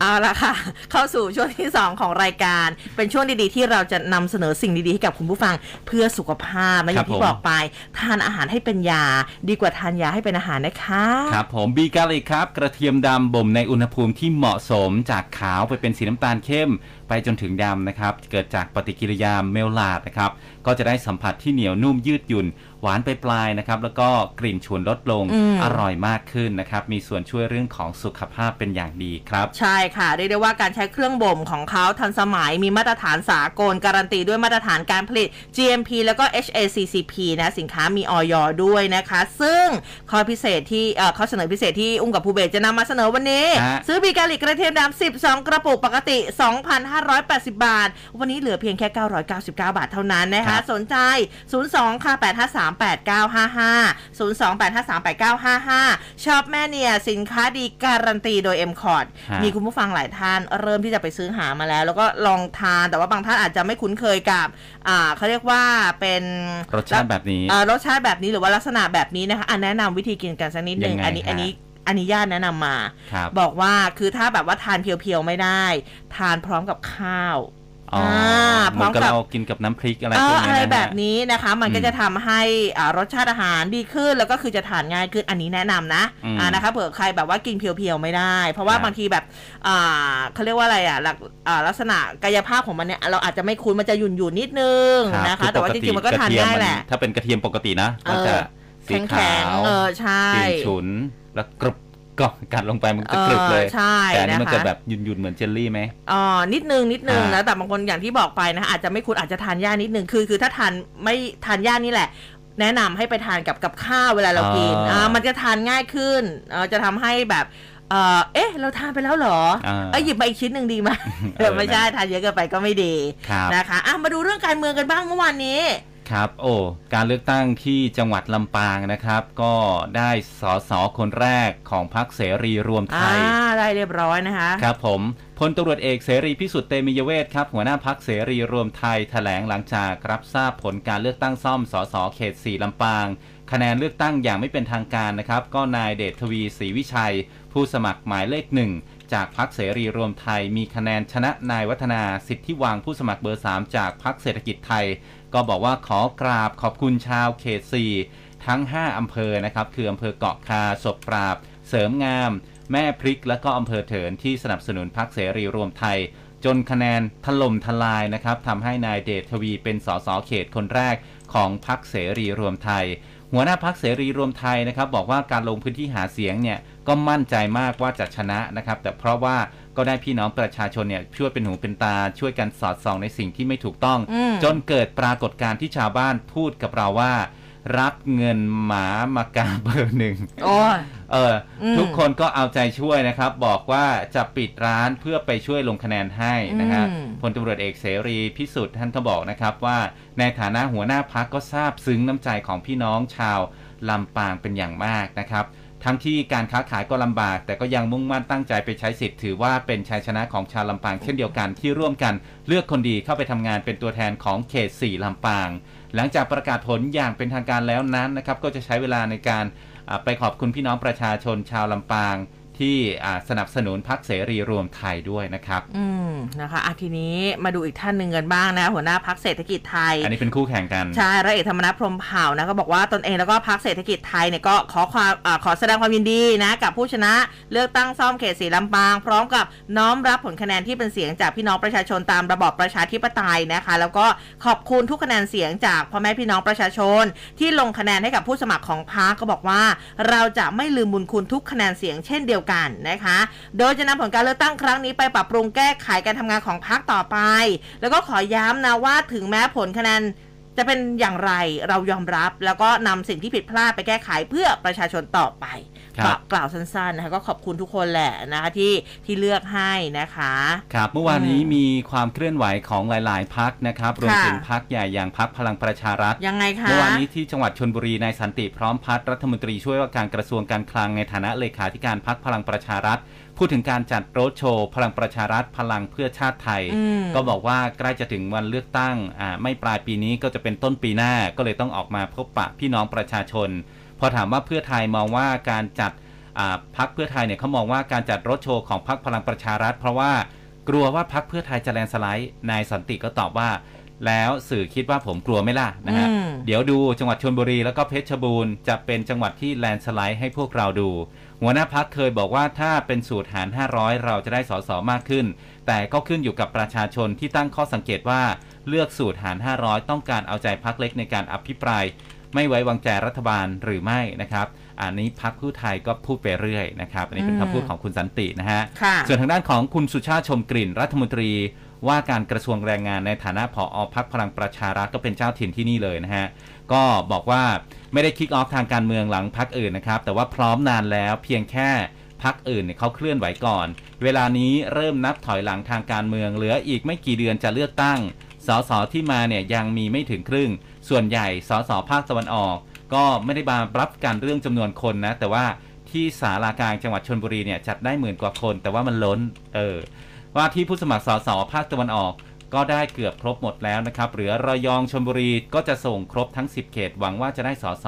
เอาละค่ะ เข้าสู่ช่วงที่ 2 ของรายการ เป็นช่วงดีๆ ที่เราจะนำเสนอสิ่งดีๆ ให้กับคุณผู้ฟังเพื่อสุขภาพและอย่างที่บอกไป ทานอาหารให้เป็นยา ดีกว่าทานยาให้เป็นอาหารนะคะ ครับผมบีกาลิกครับ กระเทียมดำบ่มในอุณหภูมิที่เหมาะสมจากขาวไปเป็นสีน้ำตาลเข้ม ไปจนถึงดำนะครับ เกิดจากปฏิกิริยาเมลลาดนะครับ ก็จะได้สัมผัสที่เหนียวนุ่มยืดหยุ่น หวานไปปลายๆนะครับ แล้วก็กลิ่นชวนลดลงอืมอร่อยมากขึ้นนะครับ มีส่วนช่วยเรื่องของสุขภาพเป็นอย่างดีครับ ใช่ค่ะ เรียกได้ว่าการใช้เครื่องบ่มของเขาทันสมัยมีมาตรฐานสากล การันตีด้วยมาตรฐานการผลิต GMP แล้วก็ HACCP นะสินค้ามีออยด้วยนะคะ ซึ่งข้อพิเศษที่เอ่อข้อเสนอพิเศษที่อุ้มกับภูเบศจะนำมาเสนอวันนี้ฮะซื้อบีกาลิกกระเทียมดำ12 กระปุกปกติ 2,580 บาท วันนี้เหลือเพียงแค่ 999 บาทเท่านั้นนะคะ สนใจ 02ค่ะ853 8955 02 853 8955 ชอบแม่เนี่ย สินค้าดีการันตีโดย m c o t ฮะมีคุณผู้ฟังหลายท่านเริ่มที่จะไปซื้อหามาแล้ว แล้วก็ลองทานแต่ว่าบางท่านอาจจะไม่คุ้นเคยกับอ่าเขาเรียกว่าเป็นรสชาติแบบนี้เอ่อรสชาติแบบนี้หรือว่าลักษณะแบบนี้นะคะอันแนะนำวิธีกินกันสักนิดนึงยังไงอันนี้ฮะอันนี้อันนี้ญาติแนะนำมาครับบอกว่าคือถ้าแบบว่าทานเพียวๆไม่ได้ ทานพร้อมกับข้าว อ๋อพเหร้มืออมนกับกับเรากินกับน้ำพริกอะไรเอพวอกนี้อะไรนะฮะแบบนี้นะคะ มันก็อืมจะทำให้อ่ารสชาติอาหารดีขึ้นแล้วก็คือจะทานง่ายขึ้นอันนี้แนะนำนะอืมอ่านะคะเผื่อใครแบบว่ากินเพียวๆไม่ได้ เพราะว่าครับบางทีแบบอ่าเขาเรียกว่าอะไรอะลักอ่าลักษณะกายภาพของมันเนี่ยเราอาจจะไม่คุ้นมันจะหยุ่นๆนิดนึงรับนะคะอแต่ว่าจปริงๆมันก็ทานง่ายแหละถ้าเป็นกระเทียมปกตินะมันจะเออสีขาแข็งวๆเออใช่กลิ่นฉุนแล้วกรุบ ก็กัดลงไปมันจะกรึบเลยเออใช่แต่อันนี้มันนะคะจะแบบหยุ่นๆเหมือนเจลลี่ไหมอ๋อนิดนึงนิดนึงอ่านะแต่บางคนอย่างที่บอกไปนะคะอาจจะไม่คุ้นอาจจะทานยากนิดนึงคือ คือถ้าทานไม่ทานยากนี่แหละแนะนำให้ไปทานกับกับข้าวเวลาเรากินอ่ามันจะทานง่ายขึ้นเออจะทำให้แบบเออเอ๊ะ เราทานไปแล้วเหรออ่าเอ้ยหยิบมาอีกชิ้นหนึ่งดีไหมเออไม่ใช่ทานเยอะเกินไปก็ไม่ดีครับนะคะอะมาดูเรื่องการเมืองกันบ้างเมื่อวานนี้ ครับ โอ้การเลือกตั้งที่จังหวัดลำปางนะครับ ก็ได้สอสอคนแรกของพรรคเสรีรวมไทอ่ายได้เรียบร้อยนะคะครับผมพลตำรวจเอกเสรีพิสุทธิ์เตมียเวทครับ หัวหน้าพักเสรีรวมไทยแถลงหลังจากรับทราบผลการเลือกตั้งซ่อมสสเขต4ลำปาง คะแนนเลือกตั้งอย่างไม่เป็นทางการนะครับ ก็นายเดชทวีศรีวิชัย ผู้สมัครหมายเลขหนึ่งจากพักเสรีรวมไทยมีคะแนนชนะนายวัฒนาสิทธิวังผู้สมัครเบอร์ 3 จากพักเศรษฐกิจไทย ก็บอกว่าขอกราบขอบคุณชาวเขต4ทั้ง 5 อำเภอนะครับ คืออำเภอเกาะคาศพปราบ เสริมงาม แม่พริก และก็อำเภอเถินที่สนับสนุนพักเสรีรวมไทย จนคะแนนถล่มทลายนะครับทำให้นายเดชทวีเป็นสสเขตคนแรกของพักเสรีรวมไทย หัวหน้าพักเสรีรวมไทยนะครับ บอกว่าการลงพื้นที่หาเสียงเนี่ยก็มั่นใจมากว่าจะชนะนะครับ แต่เพราะว่า ก็ได้พี่น้องประชาชนเนี่ยช่วยเป็นหูเป็นตาช่วยกันสอดส่องในสิ่งที่ไม่ถูกต้องอืมจนเกิดปรากฏการณ์ที่ชาวบ้านพูดกับเราว่ารับเงินหมามากาเบอร์หนึ่งโอ้ยเอออมทุกคนก็เอาใจช่วยนะครับ บอกว่าจะปิดร้านเพื่อไปช่วยลงคะแนนให้นะฮะอืมพลตำรวจเอกเสรีพิสุทธิ์ท่านก็บอกนะครับว่าในฐานะหัวหน้าพักก็ทราบซึ้งน้ำใจของพี่น้องชาวลำปางเป็นอย่างมากนะครับ ทั้งที่การค้าขายก็ลำบาก แต่ก็ยังมุ่งมั่นตั้งใจไปใช้สิทธิ์ถือว่าเป็นชัยชนะของชาวลำปางเช่นเดียวกันที่ร่วมกันเลือกคนดีเข้าไปทำงานเป็นตัวแทนของเขต 4 ลำปาง หลังจากประกาศผลอย่างเป็นทางการแล้วนั้นนะครับก็จะใช้เวลาในการไปขอบคุณพี่น้องประชาชนชาวลำปาง ที่อ่าสนับสนุนพรรคเสรีรวมไทยด้วยนะครับ อืมนะคะอะทีนี้มาดูอีกท่านหนึ่งกันบ้างนะ หัวหน้าพักเศรษฐกิจไทย อันนี้เป็นคู่แข่งกัน ใช่ร้อยเอกธรรมนัฐพรหมเผ่านะก็บอกว่าตนเองแล้วก็พรรคเศรษฐกิจไทยเนี่ยก็ขอความอาขอแสดงความยินดีนะ กับผู้ชนะเลือกตั้งซ่อมเขตสีลำปาง พร้อมกับน้อมรับผลคะแนนที่เป็นเสียงจากพี่น้องประชาชนตามระบอบประชาธิปไตยนะคะ แล้วก็ขอบคุณทุกคะแนนเสียงจากพ่อแม่พี่น้องประชาชน ที่ลงคะแนนให้กับผู้สมัครของพรรคก็บอกว่า เราจะไม่ลืมบุญคุณทุกคะแนนเสียงเช่นเดียวกันนะคะ โดยจะนำผลการเลือกตั้งครั้งนี้ไปปรับปรุงแก้ไขการทำงานของพรรคต่อไป แล้วก็ขอย้ำนะว่าถึงแม้ผลคะแนนจะเป็นอย่างไรเรายอมรับ แล้วก็นำสิ่งที่ผิดพลาดไปแก้ไขเพื่อประชาชนต่อไป ก็กล่าวสั้นๆนะคะก็ขอบคุณทุกคนแหละนะคะที่ที่เลือกให้นะคะครับเมื่อวานนี้มีความเคลื่อนไหวของหลาย ๆ พักนะครับรวมถึงพักใหญ่อย่างพักพลังประชารัฐยังไงคะเมื่อวานนี้ที่จังหวัดชนบุรีนายสันติพร้อมพัฒน์รัฐมนตรีช่วยว่าการกระทรวงการคลังในฐานะเลขาธิการพักพลังประชารัฐพูดถึงการจัดโรดโชว์ พลังประชารัฐพลังเพื่อชาติไทยอืมก็บอกว่าใกล้จะถึงวันเลือกตั้งอ่าไม่ปลายปีนี้ก็จะเป็นต้นปีหน้าก็เลยต้องออกมาพบปะพี่น้องประชาชน พอถามว่าเพื่อไทยมองว่าการจัดอ่าพักเพื่อไทยเนี่ยเขามองว่าการจัดรถโชว์ของพักพลังประชารัฐ เพราะว่ากลัวว่าพักเพื่อไทยจะแลนด์สไลด์นายสันติก็ตอบว่า แล้วสื่อคิดว่าผมกลัวไหม่ล่ะนะฮะอืมเดี๋ยวดูจังหวัดชลบุรีแล้วก็เพชรบูรณ์จะเป็นจังหวัดที่แลนด์สไลด์ให้พวกเราดู หัวหน้าพักเคยบอกว่าถ้าเป็นสูตรหาร 500 เราจะได้สสมากขึ้น แต่ก็ขึ้นอยู่กับประชาชนที่ตั้งข้อสังเกตว่าเลือกสูตรหาร 500 ต้องการเอาใจพักเล็กในการอภิปราย ไม่ไว้วางใจรัฐบาลหรือไม่นะครับ อันนี้พักผู้ไทยก็พูดไปเรื่อยนะครับ อันนี้เป็นอืมคำพูดของคุณสันตินะฮะค่ะส่วนทางด้านของคุณสุชาติชมกลิ่นรัฐมนตรีว่าการกระทรวงแรงงานในฐานะผอพักพลังประชารัฐก็เป็นเจ้าถิ่นที่นี่เลยนะฮะ ก็บอกว่าไม่ได้คิกออฟทางการเมืองหลังพักอื่นนะครับ แต่ว่าพร้อมนานแล้วเพียงแค่พักอื่นเนี่ยเขาเคลื่อนไหวก่อน เวลานี้เริ่มนับถอยหลังทางการเมืองเหลืออีกไม่กี่เดือนจะเลือกตั้ง สสที่มาเนี่ยยังมีไม่ถึงครึ่ง ส่วนใหญ่สสภาคตะวันออก ก็ไม่ได้มารับการเรื่องจำนวนคนนะ แต่ว่าที่สารากลางจังหวัดชนบุรีเนี่ยจัดได้หมื่นกว่าคน แต่ว่ามันล้นเออว่าที่ผู้สมัครสสภาคตะวันออกก็ได้เกือบครบหมดแล้วนะครับ เหลือระยองชนบุรีก็จะส่งครบทั้ง 10 เขต หวังว่าจะได้สส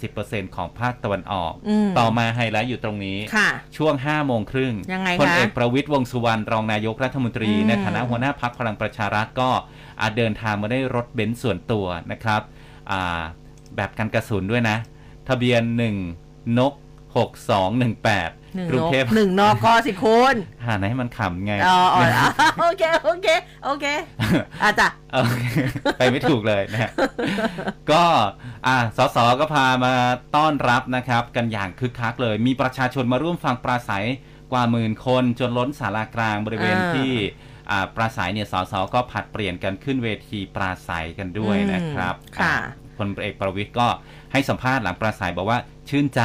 80%ของภาคตะวันออกอืมต่อมาไฮไลท์อยู่ตรงนี้ค่ะช่วง 5 โมงครึ่งยังไงพลคะเอกประวิตยวงษ์สุวรรณรองนายกรัฐมนตรีอืมในฐานะหัวหน้าพักพลังประชารัฐก็อา เดินทางมาได้รถเบนซ์ส่วนตัวนะครับอ่าแบบกันกระสุนด้วยนะ ทะเบียน 1 นก 6218หนึ่งกรุงนกเทพหนึ่งนกอสิคุณหาไหนให้มันขำไงอ๋ออ๋ออ๋อโอเค โอเค โอเคอาจ้ะโอเคไปไม่ถูกเลยนะฮะก็อ่าสสก็พามาต้อนรับนะครับ กันอย่างคึกคักเลย มีประชาชนมาร่วมฟังปราศัยกว่าหมื่นคนจนล้นศาลากลางบริเวณอ่าที่อ่า ปราศัยเนี่ยสสก็ผัดเปลี่ยนกันขึ้นเวทีปราศัยกันด้วยนะครับอืมค่ะอ่าพลเอกประวิทย์ก็ให้สัมภาษณ์หลังปราศัยบอกว่าชื่นใจ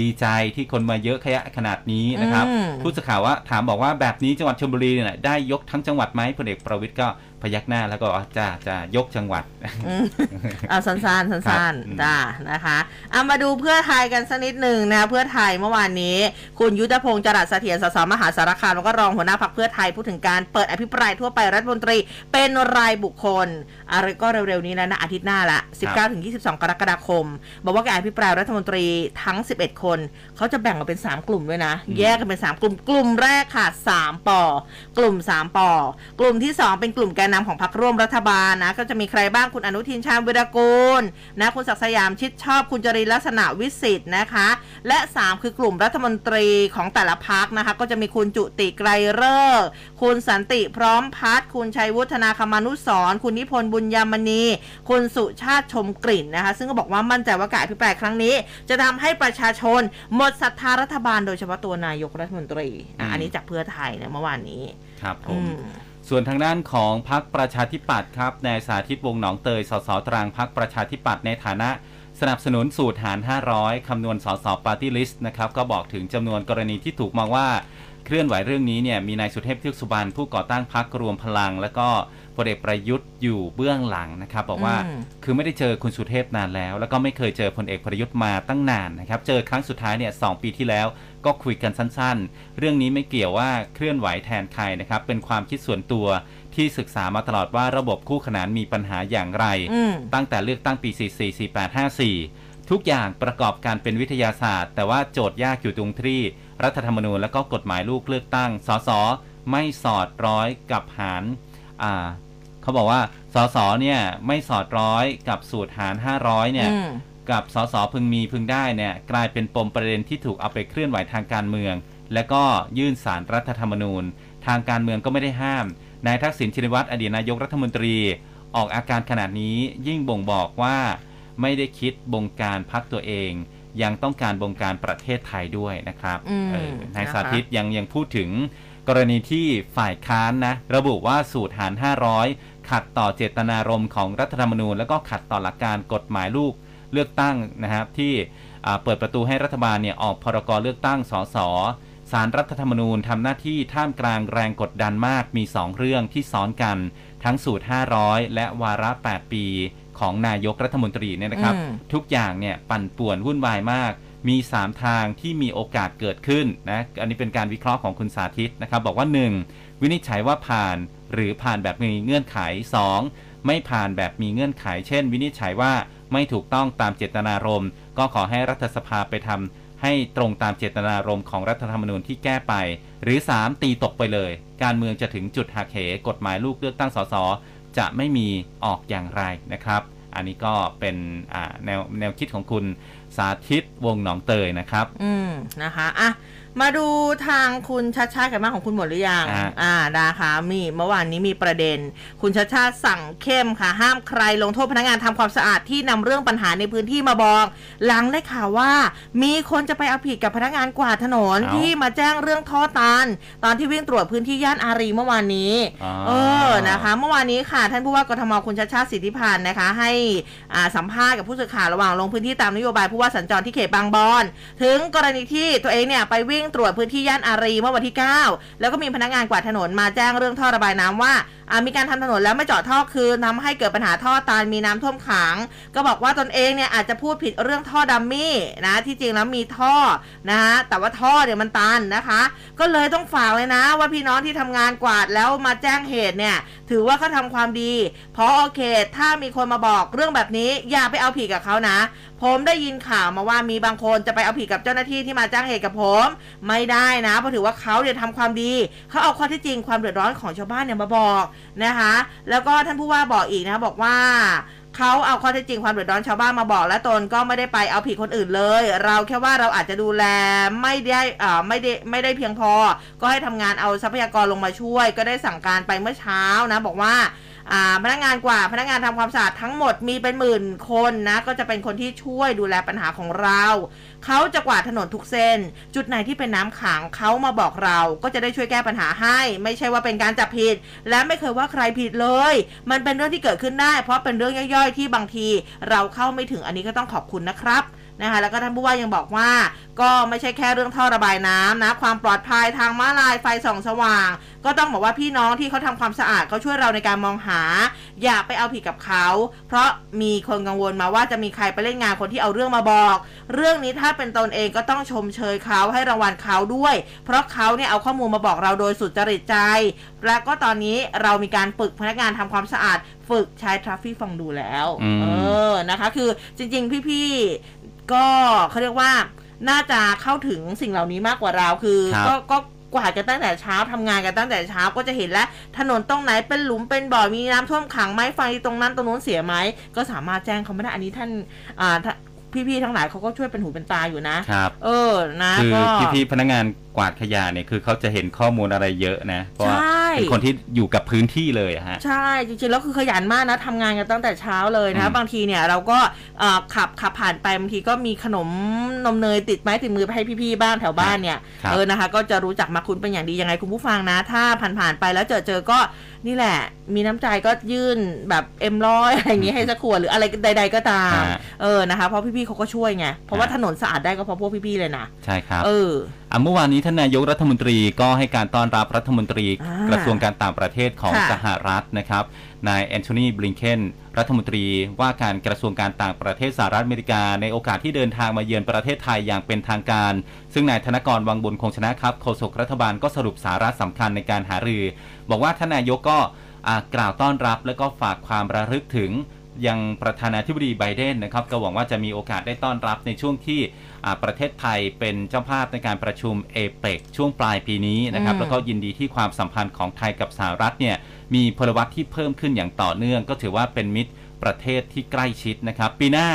ดีใจที่คนมาเยอะขยะขนาดนี้นะครับอืมผู้สื่อข่าวว่าถามบอกว่าแบบนี้จังหวัดชลบุรีเนี่ยได้ยกทั้งจังหวัดไหมพลเอกประวิทย์ก็ พยักหน้าแล้วก็ว่าจะจะยกจังหวัดอืมเอาสั้นๆสั้นครับๆจ้านะคะเอามาดูเพื่อไทยกันสักนิดหนึ่งนะเพื่อไทยเมื่อวานนี้ คุณยุทธพงศ์จรัสเสถียรสสมหาสารคามแล้วก็รองหัวหน้าพักเพื่อไทยพูดถึงการเปิดอภิปรายทั่วไปรัฐมนตรีเป็นรายบุคคล อะไรก็เร็วๆนี้แล้วนะอาทิตย์หน้าละ 19ถึง22 กรกฎาคม บอกว่าการอภิปรายรัฐมนตรีทั้ง 11 คน เขาจะแบ่งออกเป็น 3 กลุ่มด้วยนะ แยกกันเป็น 3 กลุ่ม กลุ่มแรกค่ะ 3ปอกลุ่ม 3ปอกลุ่มที่ 2 เป็นกลุ่มแกนนำของพรรคร่วมรัฐบาลนะ ก็จะมีใครบ้างคุณอนุทินชาญวิรกูลนะคุณศักดิ์สยามชิดชอบคุณจรินลักษณะวิสิทธิ์นะคะ และ 3 คือกลุ่มรัฐมนตรีของแต่ละพักนะคะ ก็จะมีคุณจุติไกรเลิกษ์คุณสันติพร้อมพัฒน์คุณชัยวุฒิธนาคมานุสรณ์คุณนิพนธ์บุญยามณี คุณสุชาติชมกลิ่นนะคะ ซึ่งก็บอกว่ามั่นใจว่าการอภิปรายครั้งนี้ จะทำให้ประชาชน หมดศรัทธารัฐบาลโดยเฉพาะตัวนายกรัฐมนตรีอะอันนี้จากเพื่อไทยนะเมื่อวานนี้ครับผอืมม ส่วนทางด้านของพรรคประชาธิปัตย์ครับนายสาธิตวงศ์หนองเตย สสตรังพรรคประชาธิปัตย์ในฐานะสนับสนุนสูตรหาร 500 คำนวณสสปาร์ตี้ลิสต์นะครับ ก็บอกถึงจำนวนกรณีที่ถูกมองว่า เคลื่อนไหวเรื่องนี้เนี่ยมีนายสุเทพเทือกสุบรรณผู้ก่อตั้งพักรวมพลัง แล้วก็พลเอกประยุทธ์อยู่เบื้องหลังนะครับบอกว่าอืมคือไม่ได้เจอคุณสุเทพนานแล้ว แล้วก็ไม่เคยเจอพลเอกประยุทธ์มาตั้งนานนะครับเจอครั้งสุดท้ายเนี่ยสปีที่แล้วก็คุยกันสั้นๆ เรื่องนี้ไม่เกี่ยวว่าเคลื่อนไหวแทนใครนะครับเป็นความคิดส่วนตัวที่ศึกษามาตลอดว่าระบบคู่ขนานมีปัญหาอย่างไรอืมตั้งแต่เลือกตั้งปี 44 48 54 ทุกอย่างประกอบการเป็นวิทยาศาสตร์ แต่ว่าโจทย์ยากอยู่ตรงที่ รัฐธรรมนูญและก็กฎหมายลูกเลือกตั้ง สสไม่สอดร้อยกับหารอ่าเขาบอกว่า สสเนี่ยไม่สอดร้อยกับสูตรหาร 500 เนี่ย อืม กับสสพึงมีพึงได้เนี่ยกลายเป็นปมประเด็นที่ถูกเอาไปเคลื่อนไหวทางการเมือง และก็ยื่นสารรัฐธรรมนูญ ทางการเมืองก็ไม่ได้ห้าม นายทักษิณชินวัตรอดีตนายกรัฐมนตรี ออกอาการขนาดนี้ยิ่งบ่งบอกว่า ไม่ได้คิดบงการพักตัวเอง ยังต้องการบงการประเทศไทยด้วยนะครับอืมเออนายนะคะสาธิตยังยังพูดถึงกรณีที่ฝ่ายค้านนะระบุว่าสูตรหาร 500 ขัดต่อเจตนารมณ์ของรัฐธรรมนูญ และก็ขัดต่อหลักการกฎหมายลูกเลือกตั้งนะครับที่อ่าเปิดประตูให้รัฐบาลเนี่ยออกพรกเลือกตั้งสสสารรัฐธรรมนูญทำหน้าที่ท่ามกลางแรงกดดันมากมี 2 เรื่องที่ซ้อนกัน ทั้งสูตร 500 และวาระ 8 ปี ของนายกรัฐมนตรีเนี่ยนะครับอืมทุกอย่างเนี่ยปั่นป่วนวุ่นวายมาก มี 3 ทางที่มีโอกาสเกิดขึ้นนะอันนี้เป็นการวิเคราะห์ของคุณสาธิตนะครับ บอกว่า 1. วินิจฉัยว่าผ่านหรือผ่านแบบมีเงื่อนไข 2. ไม่ผ่านแบบมีเงื่อนไข เช่น วินิจฉัยว่าไม่ถูกต้องตามเจตนารมณ์ ก็ขอให้รัฐสภาไปทำให้ตรงตามเจตนารมณ์ของรัฐธรรมนูญที่แก้ไป หรือ 3. ตีตกไปเลย การเมืองจะถึงจุดหักเหกฎหมายลูกเลือกตั้งสส จะไม่มีออกอย่างไรนะครับ อันนี้ก็เป็นแนวแนวคิดของคุณสาธิตวงหนองเตยนะครับ อืมนะคะอะ มาดูทางคุณชัดชาติกันบ้างของคุณหมดหรือยัง อ่า อ่านะคะมีเมื่อวานนี้มีประเด็น คุณชัดชาติสั่งเข้มค่ะ ห้ามใครลงโทษพนักงานทำความสะอาดที่นำเรื่องปัญหาในพื้นที่มาบอก หลังได้ข่าวว่า มีคนจะไปเอาผิดกับพนักงานกวาดถนนเอ้า ที่มาแจ้งเรื่องท่อตัน ตอนที่วิ่งตรวจพื้นที่ย่านอารีเมื่อวานนี้อ๋อเออ นะคะ เมื่อวานนี้ค่ะ ท่านผู้ว่ากทมคุณชาติชาติสิทธิพันธ์นะคะ ให้อ่าสัมภาษณ์กับผู้สื่อข่าวระหว่างลงพื้นที่ตามนโยบายผู้ว่าสัญจรที่เขตบางบอน ถึงกรณีที่ตัวเองเนี่ยไปวิ่งตรวจพื้นที่ย่านอารีเมื่อวันที่ 9 แล้วก็มีพนักงานกวาดถนนมาแจ้งเรื่องท่อระบายน้ำว่าอ่ามีการทำถนนแล้วไม่เจาะท่อคืนทำให้เกิดปัญหาท่อตันมีน้ำท่วมขัง ก็บอกว่าตนเองเนี่ยอาจจะพูดผิดเรื่องท่อดัมมี่นะที่จริงแล้วมีท่อนะฮะแต่ว่าท่อเนี่ยมันตันนะคะ ก็เลยต้องฝากเลยนะ ว่าพี่น้องที่ทำงานกวาดแล้วมาแจ้งเหตุเนี่ยถือว่าเขาทำความดี เพราะโอเค ถ้ามีคนมาบอกเรื่องแบบนี้อย่าไปเอาผิดกับเขานะ ผมได้ยินข่าวมาว่ามีบางคนจะไปเอาผิดกับเจ้าหน้าที่ที่มาจ้างเหตุกับผม ไม่ได้นะเพราะถือว่าเขาเนี่ยทำความดีเขาเอาข้อที่จริงความเดือดร้อนของชาวบ้านเนี่ยมาบอกนะคะ แล้วก็ท่านผู้ว่าบอกอีกนะบอกว่าเขาเอาข้อเท็จจริงความเดือดร้อนชาวบ้านมาบอกและตนก็ไม่ได้ไปเอาผิดคนอื่นเลย เราแค่ว่าเราอาจจะดูแลไม่ได้อ่อไม่ได้ไม่ได้เพียงพอ ก็ให้ทำงานเอาทรัพยากรลงมาช่วย ก็ได้สั่งการไปเมื่อเช้านะ บอกว่า พนักงานกว่าพนักงานทำความสะอาดทั้งหมดมีเป็นหมื่นคนนะก็จะเป็นคนที่ช่วยดูแลปัญหาของเรา เขาจะกวาดถนนทุกเส้น จุดไหนที่เป็นน้ำขังเขามาบอกเราก็จะได้ช่วยแก้ปัญหาให้ ไม่ใช่ว่าเป็นการจับผิด และไม่เคยว่าใครผิดเลย มันเป็นเรื่องที่เกิดขึ้นได้ เพราะเป็นเรื่องย่อยๆ ที่บางที เราเข้าไม่ถึงอันนี้ก็ต้องขอบคุณนะครับ นะคะแล้วก็ท่านผู้ว่ายังบอกว่า ก็ไม่ใช่แค่เรื่องท่อระบายน้ำนะ ความปลอดภัยทางม้าลายไฟส่องสว่าง ก็ต้องบอกว่าพี่น้องที่เขาทำความสะอาดเขาช่วยเราในการมองหา อย่าไปเอาผิดกับเขา เพราะมีคนกังวลมาว่าจะมีใครไปเล่นงานคนที่เอาเรื่องมาบอก เรื่องนี้ถ้าเป็นตนเองก็ต้องชมเชยเขาให้รางวัลเขาด้วย เพราะเขาเนี่ยเอาข้อมูลมาบอกเราโดยสุจริตใจ และก็ตอนนี้เรามีการฝึกพนักงานทำความสะอาด ฝึกใช้ทราฟฟี่ฟองดูแล้วอืมเออนะคะ คือจริง ๆ พี่ๆ ก็เขาเรียกว่าน่าจะเข้าถึงสิ่งเหล่านี้มากกว่าเราคือครับก็ก็กวาดกันตั้งแต่เช้าทำงานกันตั้งแต่เช้าก็จะเห็นแล้วถนนตรงไหนเป็นหลุมเป็นบ่อมีน้ำท่วมขังไหมไฟตรงนั้นตรงนู้นเสียไหมก็สามารถแจ้งเขาไม่ได้อันนี้ท่านอ่าท่าน พี่ๆทั้งหลายเขาก็ช่วยเป็นหูเป็นตาอยู่นะ ครับ เออนะคือก็ พี่ๆพนักงานกวาดขยะเนี่ยคือเขาจะเห็นข้อมูลอะไรเยอะนะ เพราะว่าใช่ เป็นคนที่อยู่กับพื้นที่เลยอะฮะ ใช่จริงๆแล้วคือขยันมากนะทำงานกันตั้งแต่เช้าเลยอืนะมบางทีเนี่ยเราก็เอ่อขับขับผ่านไปบางทีก็มีขนมนมเนยติดไม้ติดมือไปให้พี่ๆบ้านแถวบ้านเนี่ยครับ เออนะคะ ก็จะรู้จักมาคุณเป็นอย่างดียังไงคุณผู้ฟังนะ ถ้าผ่านๆไปแล้วเจอเจอก็ นี่แหละ มีน้ำใจก็ยื่นแบบเอ็มร้อยอะไรอย่างงี้ให้สักขวดหรืออะไรใด ๆ ก็ตามฮะเออนะคะ เพราะพี่ๆเขาก็ช่วยไง เพราะว่าฮะถนนสะอาดได้ก็เพราะพวกพี่ๆเลยนะใช่ครับเอออะเมื่อวานนี้ท่านนายกรัฐมนตรีก็ให้การต้อนรับรัฐมนตรีอ่ากระทรวงการต่างประเทศของค่ะสหรัฐนะครับ นายแอนโทนีบลิงเคนรัฐมนตรีว่าการกระทรวงการต่างประเทศสหรัฐอเมริกา ในโอกาสที่เดินทางมาเยือนประเทศไทยอย่างเป็นทางการ ซึ่งนายธนกรวังบุญคงชนะครับโฆษกรัฐบาลก็สรุปสาระสำคัญในการหารือ บอกว่าท่านนายกก็กล่าวต้อนรับ และก็ฝากความระลึกถึงยังประธานาธิบดีไบเดนนะครับก็หวังว่าจะมีโอกาสได้ต้อนรับในช่วงที่ ประเทศไทยเป็นเจ้าภาพในการประชุมเอเปกช่วงปลายปีนี้นะครับอืมแล้วก็ยินดีที่ความสัมพันธ์ของไทยกับสหรัฐเนี่ยมีพลวัตที่เพิ่มขึ้นอย่างต่อเนื่อง ก็ถือว่าเป็นมิตรประเทศที่ใกล้ชิดนะครับ ปีหน้า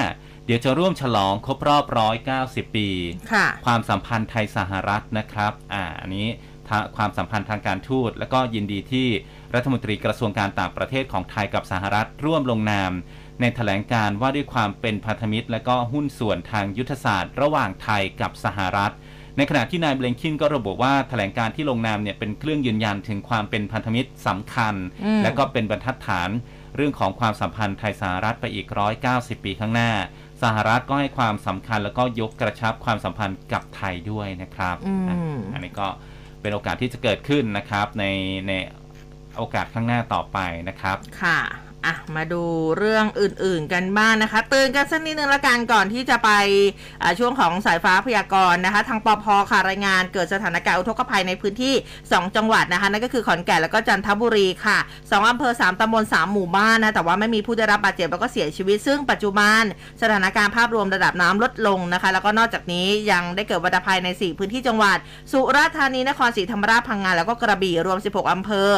เดี๋ยวจะร่วมฉลองครบรอบ190ปีค่ะความสัมพันธ์ไทยสหรัฐนะครับอ่าอันนี้ทาความสัมพันธ์ทางการทูต แล้วก็ยินดีที่รัฐมนตรีกระทรวงการต่างประเทศของไทยกับสหรัฐ ร่วมลงนาม ในแถลงการว่าด้วยความเป็นพันธมิตร และก็หุ้นส่วนทางยุทธศาสตร์ ระหว่างไทยกับสหรัฐ ในขณะที่นายเบลงคินก็ระบุว่าแถลงการที่ลงนามเนี่ยเป็นเครื่องยืนยันถึงความเป็นพันธมิตรสำคัญอืมและก็เป็นบรรทัดฐาน เรื่องของความสัมพันธ์ไทยสหรัฐไปอีก 190 ปีข้างหน้า สหรัฐก็ให้ความสำคัญแล้วก็ยกกระชับความสัมพันธ์กับไทยด้วยนะครับอืมอะอันนี้ก็เป็นโอกาสที่จะเกิดขึ้นนะครับในในโอกาสข้างหน้าต่อไปนะครับ ค่ะ อะมาดูเรื่องอื่นๆกันบ้างนะคะเตือนกันสักนิดนึงละกันก่อนที่จะไปช่วงของสายฟ้าพยากรณ์นะคะ ทางปพค่ะรายงานเกิดสถานการณ์อุทกภัยในพื้นที่ 2 จังหวัดนะคะนั่นก็คือขอนแก่นแล้วก็จันทบุรีค่ะ 2อำเภอ 3ตำบล3หมู่บ้านนะแต่ว่าไม่มีผู้ได้รับบาดเจ็บแล้วก็เสียชีวิต ซึ่งปัจจุบันสถานการณ์ภาพรวมระดับน้ำลดลงนะคะ แล้วก็นอกจากนี้ยังได้เกิดวัฏภัยใน 4 พื้นที่จังหวัด สุราษฎร์ธานีนครศรีธรรมราชพังงาแล้วก็กระบี่รวม 16อำเภอ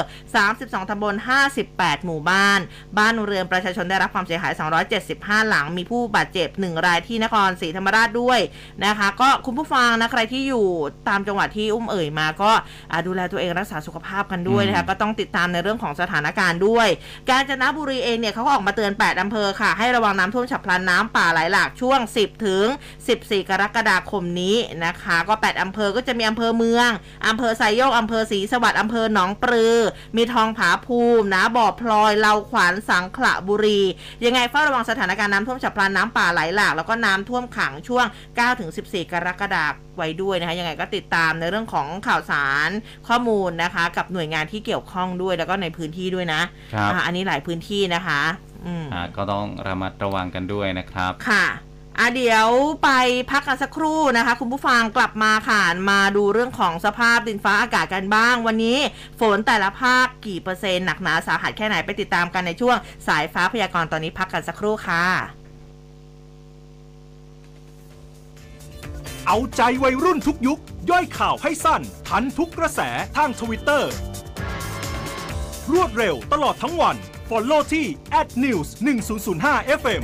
32ตำบล58 หมู่บ้านบ้านเรือนประชาชนได้รับความเสียหาย 275 หลัง มีผู้บาดเจ็บ 1 รายที่นครศรีธรรมราชด้วยนะคะ ก็คุณผู้ฟังนะใครที่อยู่ตามจังหวัดที่อุ้มเอ่ยมาก็อ่าดูแลตัวเองรักษาสุขภาพกันด้วยนะคะก็ต้องติดตามในเรื่องของสถานการณ์ด้วย กาญจนบุรีเองเนี่ยเขาก็ออกมาเตือน 8 อำเภอค่ะ ให้ระวังน้ำท่วมฉับพลันน้ำป่าไหลหลากช่วง 10 ถึง 14 กรกฎาคมนี้นะคะ ก็ 8 อำเภอก็จะมีอำเภอเมืองอำเภอไซโยกอำเภอศรีสวัสดิ์อำเภอหนองปลือ มีทองผาภูมินะบ่อพลอยเลาขวานสังขละบุรี ยังไงเฝ้าระวังสถานการณ์น้ำท่วมฉับพลันน้ำป่าไหลหลาก แล้วก็น้ำท่วมขังช่วง9ถึง14 กรกฎาคมไว้ด้วยนะคะ ยังไงก็ติดตามในเรื่องของข่าวสารข้อมูลนะคะ กับหน่วยงานที่เกี่ยวข้องด้วยแล้วก็ในพื้นที่ด้วยนะครับอ่าอันนี้หลายพื้นที่นะคะ อืมอ่าก็ต้องระมัดระวังกันด้วยนะครับ ค่ะ อะเดี๋ยวไปพักกันสักครู่นะคะ คุณผู้ฟังกลับมาค่ะมาดูเรื่องของสภาพดินฟ้าอากาศกันบ้าง วันนี้ฝนแต่ละภาคกี่เปอร์เซ็นต์หนักหนาสาหัสแค่ไหนไปติดตามกันในช่วงสายฟ้าพยากรณ์ตอนนี้พักกันสักครู่ค่ะ เอาใจวัยรุ่นทุกยุค ย่อยข่าวให้สั้น ทันทุกกระแสทางทวิตเตอร์รวดเร็วตลอดทั้งวัน Follow ที่ @news 1005 FM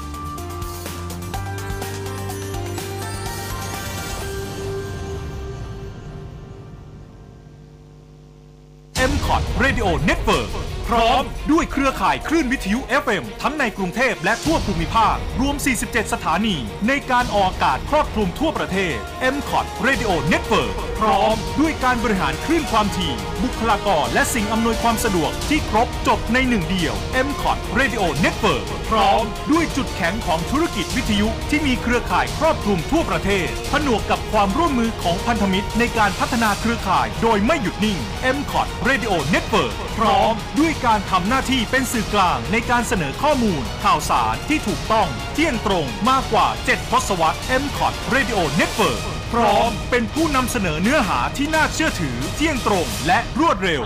m c o t Radio Network พร้อมด้วยเครือข่ายคลื่นวิทยุ FM ทั้งในกรุงเทพและทั่วภูมิภาค รวม 47 สถานี ในการออกอากาศครอบคลุมทั่วประเทศ m c o t Radio Network พพร้อมด้วยการบริหารคลื่นความถี่ บุคลากรและสิ่งอำนวยความสะดวกที่ครบจบในหนึ่งเดียว m c o t Radio Network พร้อมด้วยจุดแข็งของธุรกิจวิทยุที่มีเครือข่ายครอบคลุมทั่วประเทศ ผนวกกับความร่วมมือของพันธมิตรในการพัฒนาเครือข่าย โดยไม่หยุดนิ่ง m c o t Radio Network พร้อมด้วยการทำหน้าที่เป็นสื่อกลางในการเสนอข้อมูล ข่าวสารที่ถูกต้อง เที่ยงตรงมากกว่า 7 ทศวรรษ m c o t Radio Network พร้อมเป็นผู้นำเสนอเนื้อหาที่น่าเชื่อถือ เที่ยงตรงและรวดเร็ว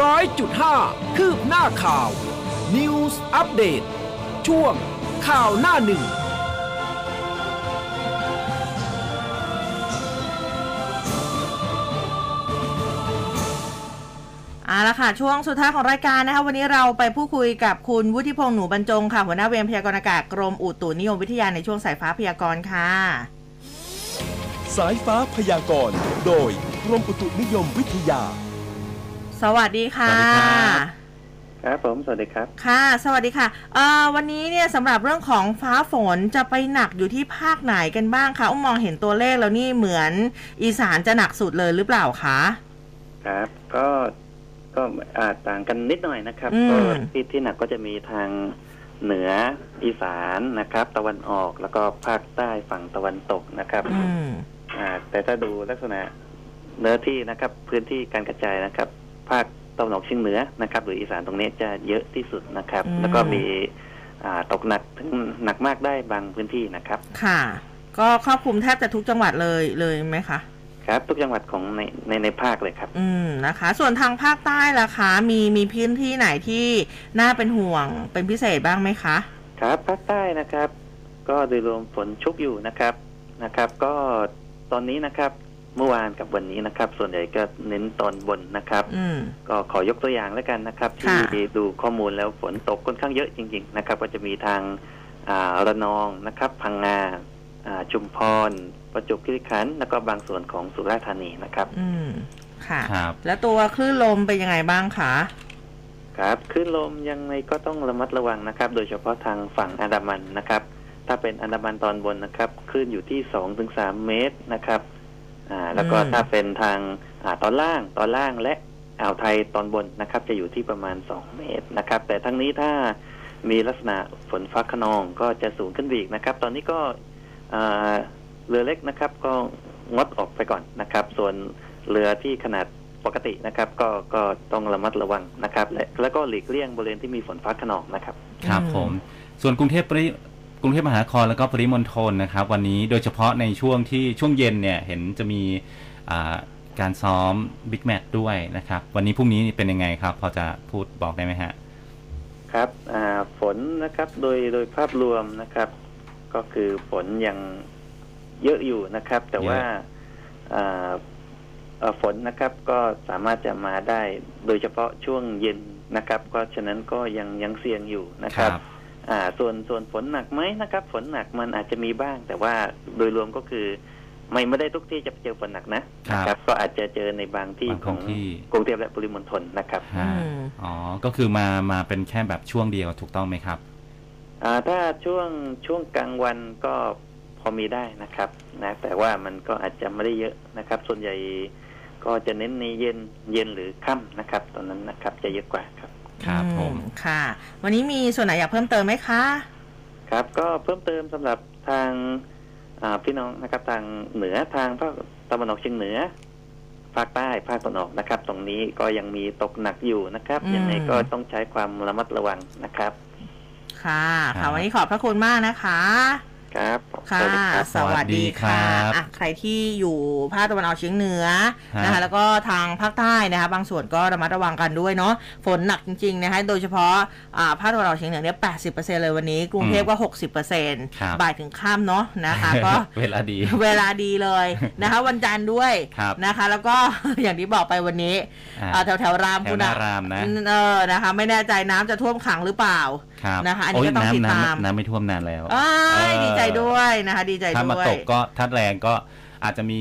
ร้อยจุดห้าคืบหน้าข่าว News Update ช่วงข่าวหน้าหนึ่ง เอาละค่ะ ช่วงสุดท้ายของรายการนะคะ วันนี้เราไปพูดคุยกับคุณวุฒิพงษ์หนูบรรจงค่ะ หัวหน้าเวรพยากรณ์อากาศกรมอุตุนิยมวิทยาในช่วงสายฟ้าพยากรณ์ค่ะ สายฟ้าพยากรณ์โดยกรมอุตุนิยมวิทยา สวัสดีค่ะ สวัสดีครับ ครับผมสวัสดีครับ ค่ะ สวัสดีค่ะเอ่อวันนี้เนี่ยสำหรับเรื่องของฟ้าฝนจะไปหนักอยู่ที่ภาคไหนกันบ้างคะอุ้มมองเห็นตัวเลขแล้วนี่เหมือนอีสานจะหนักสุดเลยหรือเปล่าคะ ครับ ก็ ก็อาจต่างกันนิดหน่อยนะครับอืม ก็ที่ที่หนักก็จะมีทางเหนืออีสานนะครับ ตะวันออกแล้วก็ภาคใต้ฝั่งตะวันตกนะครับอืม อ่าแต่ถ้าดูลักษณะเนื้อที่นะครับ พื้นที่การกระจายนะครับ ภาคตะวันออกเฉียงเหนือนะครับ หรืออีสานตรงนี้จะเยอะที่สุดนะครับ อืม แล้วก็มีอ่าตกหนักถึงหนักมากได้บางพื้นที่นะครับ ค่ะ ก็ครอบคลุมแทบจะทุกจังหวัดเลยเลยไหมคะ ครับ ทุกจังหวัดของในในในภาคเลยครับ อืมนะคะ ส่วนทางภาคใต้ล่ะคะ มีมีพื้นที่ไหนที่น่าเป็นห่วงเป็นพิเศษบ้างไหมคะ ครับภาคใต้นะครับ ก็โดยรวมฝนชุกอยู่นะครับนะครับ ก็ตอนนี้นะครับเมื่อวานกับวันนี้นะครับ ส่วนใหญ่ก็เน้นตอนบนนะครับอืมก็ขอยกตัวอย่างแล้วกันนะครับค่ะที่ดูข้อมูลแล้วฝนตกค่อนข้างเยอะจริง ๆ นะครับ ก็จะมีทางอ่าระนองนะครับ พังงาอ่าชุมพร ประจวบคีรีขันธ์แล้วก็บางส่วนของสุราษฎร์ธานีนะครับ อืมค่ะ ครับ แล้วตัวคลื่นลมเป็นยังไงบ้างคะครับคลื่นลมยังไงก็ต้องระมัดระวังนะครับ โดยเฉพาะทางฝั่งอันดามันนะครับ ถ้าเป็นอันดามันตอนบนนะครับคลื่นอยู่ที่สองถึงสามเมตรนะครับ อ่า แล้วก็อืมถ้าเป็นทางอ่าตอนล่างตอนล่างและอ่าวไทยตอนบนนะครับ จะอยู่ที่ประมาณสองเมตรนะครับ แต่ทั้งนี้ถ้ามีลักษณะฝนฟ้าขนองก็จะสูงขึ้นไปอีกนะครับ ตอนนี้ก็อ่า เรือเล็กนะครับ ก็งดออกไปก่อนนะครับ ส่วนเรือที่ขนาดปกตินะครับ ก็ก็ต้องระมัดระวังนะครับ และแล้วก็หลีกเลี่ยงบริเวณที่มีฝนฟ้าขนองนะครับครับอืมผม ส่วนกรุงเทพปริกรุงเทพมหานครแล้วก็ปริมณฑลนะครับ วันนี้โดยเฉพาะในช่วงที่ช่วงเย็นเนี่ยเห็นจะมีอ่าการซ้อมบิ๊กแมตช์ด้วยนะครับ วันนี้พรุ่งนี้เป็นยังไงครับ พอจะพูดบอกได้ไหมฮะครับอ่าฝนนะครับโดยโดยภาพรวมนะครับ ก็คือฝนยัง เยอะอยู่นะครับ แต่ว่าอ่าเอ่อฝนนะครับก็สามารถจะมาได้โดยเฉพาะช่วงเย็นนะครับ ก็ฉะนั้นก็ยังยังเสี่ยงอยู่นะครับครับอ่า ส่วนส่วนฝนหนักไหมนะครับ ฝนหนักมันอาจจะมีบ้าง แต่ว่าโดยรวมก็คือไม่ไม่ได้ทุกที่จะเจอฝนหนักนะครับนะครับก็อาจจะเจอในบางที่บางของพื้นที่กรุงเทพและปริมณฑลนะครับฮะอืมอ๋อก็คือมามาเป็นแค่แบบช่วงเดียวถูกต้องไหมครับ อ่าถ้าช่วงช่วงกลางวันก็พ อมีได้นะครับนะแต่ว่ามันก็อาจจะไม่ได้เยอะนะครับ ส่วนใหญ่ก็จะเน้นในเย็นเย็นหรือค่ำนะครับ ตอนนั้นนะครับจะเยอะกว่าครับครับผมอืค่ะ วันนี้มีส่วนไหนอยากเพิ่มเติมไหมคะ ครับก็เพิ่มเติมสำหรับทางอ่าพี่น้องนะครับ ทางเหนือทางภาคตะวันออกเฉียงเหนือ ภาคใต้ภาคตะวันออกนะครับ ตรงนี้ก็ยังมีตกหนักอยู่นะครับอืมยังไงก็ต้องใช้ความระมัดระวังนะครับ ค่ะครัค่ะบวันนี้ขอบพระคุณมากนะคะ ครับ ค่ะสวัสดีครับสวัสดีค่ะ สวัสดีครับอะใครที่อยู่ภาคตะวันออกเฉียงเหนือฮะนะคะแล้วก็ทางภาคใต้นะคะบางส่วนก็ระมัดระวังกันด้วยเนาะฝนหนักจริงๆนะคะโดยเฉพาะอ่าภาคตะวันออกเฉียงเหนือเนี่ย80%เลยวันนี้ กรุงเทพก็60%ครับบ่ายถึงค่ำเนาะนะคะก็เวลาดีเวลาดีเลยนะคะวันจันทร์ด้วยครับนะคะ แล้วก็อย่างที่บอกไปวันนี้อ่าอ่าแถวแถวๆรามแถคุวณหน้าอะรามนะเออนะคะ ไม่แน่ใจน้ำจะท่วมขังหรือเปล่าครับนะคะอันนี้โยก็ต้องติดน้ำตามน้ำน้ำไม่ท่วมนานแล้วอ้ายเออดีใจด้วยนะคะ ดีใจถ้ามาด้วยตกก็ทัดแรงก็อาจจะมี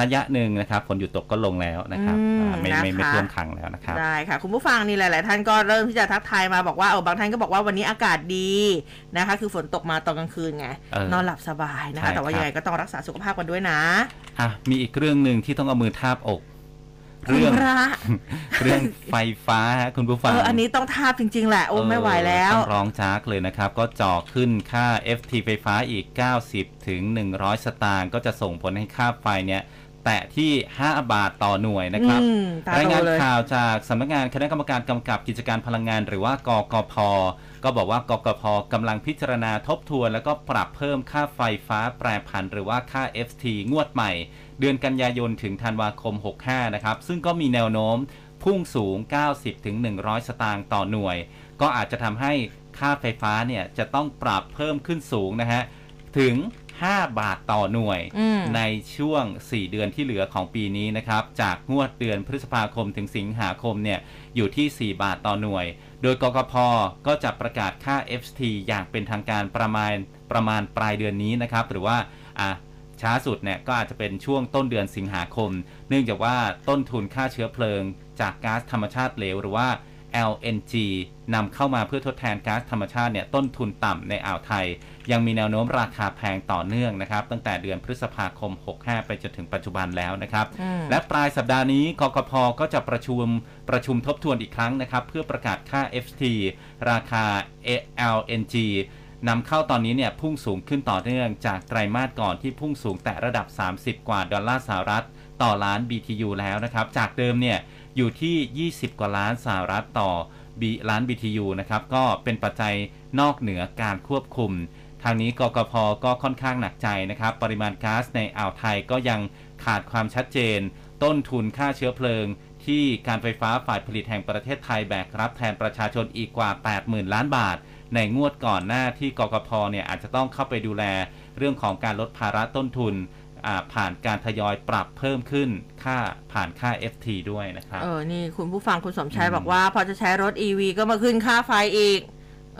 ระยะหนึ่งนะครับฝนหยุดตกก็ลงแล้วนะครับอืมอ่าไม่ไม่ไม่นะคะท่วมขังแล้วนะครับได้ค่ะ คุณผู้ฟังนี่หลาย ๆ ท่านก็เริ่มที่จะทักทายมาบอกว่าเออบางท่านก็บอกว่าวันนี้อากาศดีนะคะ คือฝนตกมาตอนกลางคืนไงเออนอนหลับสบายนะใช่คะ แต่ว่าครับยังไงก็ต้องรักษาสุขภาพกันด้วยนะอะมีอีกเรื่องหนึ่งที่ต้องเอามือทาบอกคุณ เรื่องพระเรื่องไฟฟ้าฮะคุณผู้ฟัเองออันนี้ต้องทาบจริง ๆ แหละ โอ้ไม่ไหวแล้ว ต้องร้องจากเลยนะครับ ก็จ่อขึ้นค่า FT ไฟฟ้าอีก 90 ถึง 100 สตางค์ก็จะส่งผลให้ค่าไฟเนี่ยแตะที่ 5 บาทต่อหน่วยนะครับอืมตาโตรายงานเลยข่าวจากสำนักงานคณะกรรมการกำกับกิจการพลังงาน หรือว่ากกพ ก็บอกว่ากกพกำลังพิจารณาทบทวน แล้วก็ปรับเพิ่มค่าไฟฟ้าแปรผัน หรือว่าค่า FT งวดใหม่ เดือนกันยายนถึงธันวาคม 65 นะครับ ซึ่งก็มีแนวโน้มพุ่งสูง 90ถึง100 สตางค์ต่อหน่วย ก็อาจจะทำให้ค่าไฟฟ้าเนี่ย จะต้องปรับเพิ่มขึ้นสูงนะฮะ ถึง 5 บาทต่อหน่วยอืมในช่วง 4 เดือนที่เหลือของปีนี้นะครับ จากงวดเดือนพฤษภาคมถึงสิงหาคมเนี่ย อยู่ที่ 4 บาทต่อหน่วย โดยกกพก็จะประกาศค่า FT อย่างเป็นทางการประมาณประมาณปลายเดือนนี้นะครับ หรือว่าอะ ช้าสุดเนี่ยก็อาจจะเป็นช่วงต้นเดือนสิงหาคม เนื่องจากว่าต้นทุนค่าเชื้อเพลิง จากก๊าซธรรมชาติเหลวหรือว่า LNG นำเข้ามาเพื่อทดแทนก๊าซธรรมชาติเนี่ยต้นทุนต่ำในอ่าวไทย ยังมีแนวโน้มราคาแพงต่อเนื่องนะครับ ตั้งแต่เดือนพฤษภาคม 65 ไปจนถึงปัจจุบันแล้วนะครับอืมและปลายสัปดาห์นี้กกพก็จะประชุมประชุมทบทวนอีกครั้งนะครับ เพื่อประกาศค่า FT ราคา LNG นำเข้าตอนนี้เนี่ยพุ่งสูงขึ้นต่อเนื่องจากไตรมาสก่อนที่พุ่งสูงแต่ระดับ 30 กว่าดอลลาร์สหรัฐ ต่อล้าน BTU แล้วนะครับ จากเดิมเนี่ยอยู่ที่ 20 กว่าล้านสหรัฐต่อ B ล้าน BTU นะครับ ก็เป็นปัจจัยนอกเหนือการควบคุม ทางนี้กกพก็ค่อนข้างหนักใจนะครับ ปริมาณก๊าซในอ่าวไทยก็ยังขาดความชัดเจน ต้นทุนค่าเชื้อเพลิง ที่การไฟฟ้าฝ่ายผลิตแห่งประเทศไทยแบกรับแทนประชาชนอีกกว่า 80,000 ล้านบาท ในงวดก่อนหน้าที่กกพเนี่ยอาจจะต้องเข้าไปดูแลเรื่องของการลดภาระต้นทุนอ่าผ่านการทยอยปรับเพิ่มขึ้นค่าผ่านค่า FT ด้วยนะครับ เออ นี่คุณผู้ฟังคุณสมชายอืมบอกว่า พอจะใช้รถ EV ก็มาขึ้นค่าไฟอีก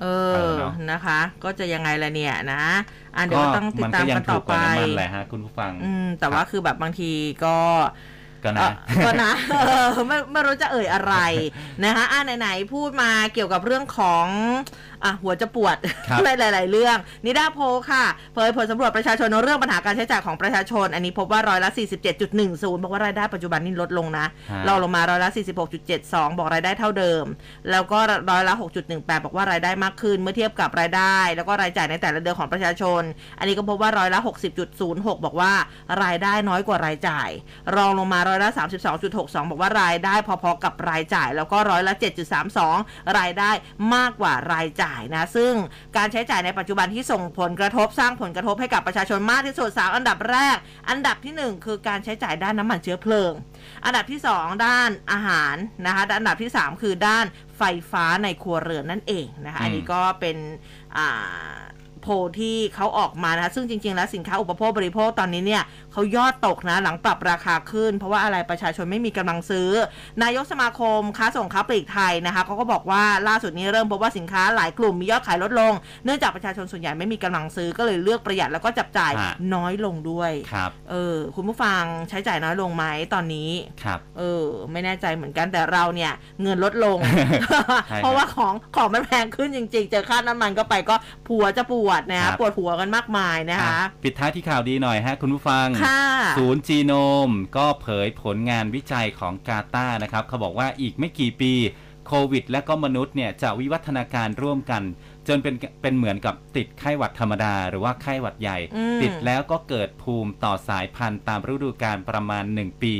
เอเอออเนอะนะคะ ก็จะยังไงล่ะเนี่ยนะอะเดี๋ยวก็ต้องติดมันตาก็มยักังนถูต่อกกไปว่าน้ำมันแหละฮะคุณผู้ฟัง อืม แต่ว่าคือแบบบางทีก็ก็เอ่นะอก็นะเออไม่ไม่รู้จะเอ่ยอะไรนะคะอ่าไหนๆพูดมาเกี่ยวกับเรื่องของ อะหัวจะปวดครับในหลาย ๆ เรื่อง นิดาโพลค่ะเผยผลสำรวจประชาชนเรื่องปัญหาการใช้จ่ายของประชาชน อันนี้พบว่าร้อยละ 47.10 บอกว่ารายได้ปัจจุบันนี่ลดลงนะฮะเราลงมาร้อยละ 46.72 บอกรายได้เท่าเดิม แล้วก็ร้อยละ 6.18 บอกว่ารายได้มากขึ้นเมื่อเทียบกับรายได้ แล้วก็รายจ่ายในแต่ละเดือนของประชาชน อันนี้ก็พบว่าร้อยละ 60.06 บอกว่ารายได้น้อยกว่ารายจ่าย รองลงมาร้อยละ 32.62 บอกว่ารายได้พอ ๆ กับรายจ่าย แล้วก็ร้อยละ 7.32 รายได้มากกว่ารายจ่ายนะ ซึ่งการใช้จ่ายในปัจจุบันที่ส่งผลกระทบสร้างผลกระทบให้กับประชาชนมากที่สุดสามอันดับแรก อันดับที่หนึ่งคือการใช้จ่ายด้านน้ำมันเชื้อเพลิง อันดับที่ 2 ด้านอาหารนะคะอันดับที่ 3 คือด้านไฟฟ้าในครัวเรือนนั่นเองนะคะอันนี้ก็เป็นอ่า โพลที่เขาออกมานะคะซึ่งจริง ๆ แล้วสินค้าอุปโภคบริโภคตอนนี้เนี่ยเขายอดตกนะหลังปรับราคาขึ้น เพราะว่าอะไรประชาชนไม่มีกำลังซื้อ นายกสมาคมค้าส่งค้าปลีกไทยนะคะเขาก็บอกว่าล่าสุดนี้เริ่มพบว่าสินค้าหลายกลุ่มมียอดขายลดลง เนื่องจากประชาชนส่วนใหญ่ไม่มีกำลังซื้อก็เลยเลือกประหยัดแล้วก็จับจ่ายฮะน้อยลงด้วยครับเออคุณผู้ฟังใช้จ่ายน้อยลงไหมตอนนี้ครับเออไม่แน่ใจเหมือนกันแต่เราเนี่ยเงินลดลงใช่ครับเพราะว่าของของมันแพงขึ้นจริง ๆ เจอค่าน้ำมันก็ไปก็ผัวจะปวดนะครัคะบปวดหัวกันมากมายนะคะอะปิดท้ายที่ข่าวดีหน่อยฮะคุณผู้ฟังค่ะศูนย์จีโนมก็เผยผลงานวิจัยของกาตาร์นะครับ เขาบอกว่าอีกไม่กี่ปีโควิด และก็มนุษย์เนี่ยจะวิวัฒนาการร่วมกัน จนเป็นเป็นเหมือนกับติดไข้หวัดธรรมดา หรือว่าไข้หวัดใหญ่อืมติดแล้วก็เกิดภูมิต่อสายพันธุ์ตามฤดูกาลประมาณ 1 ปี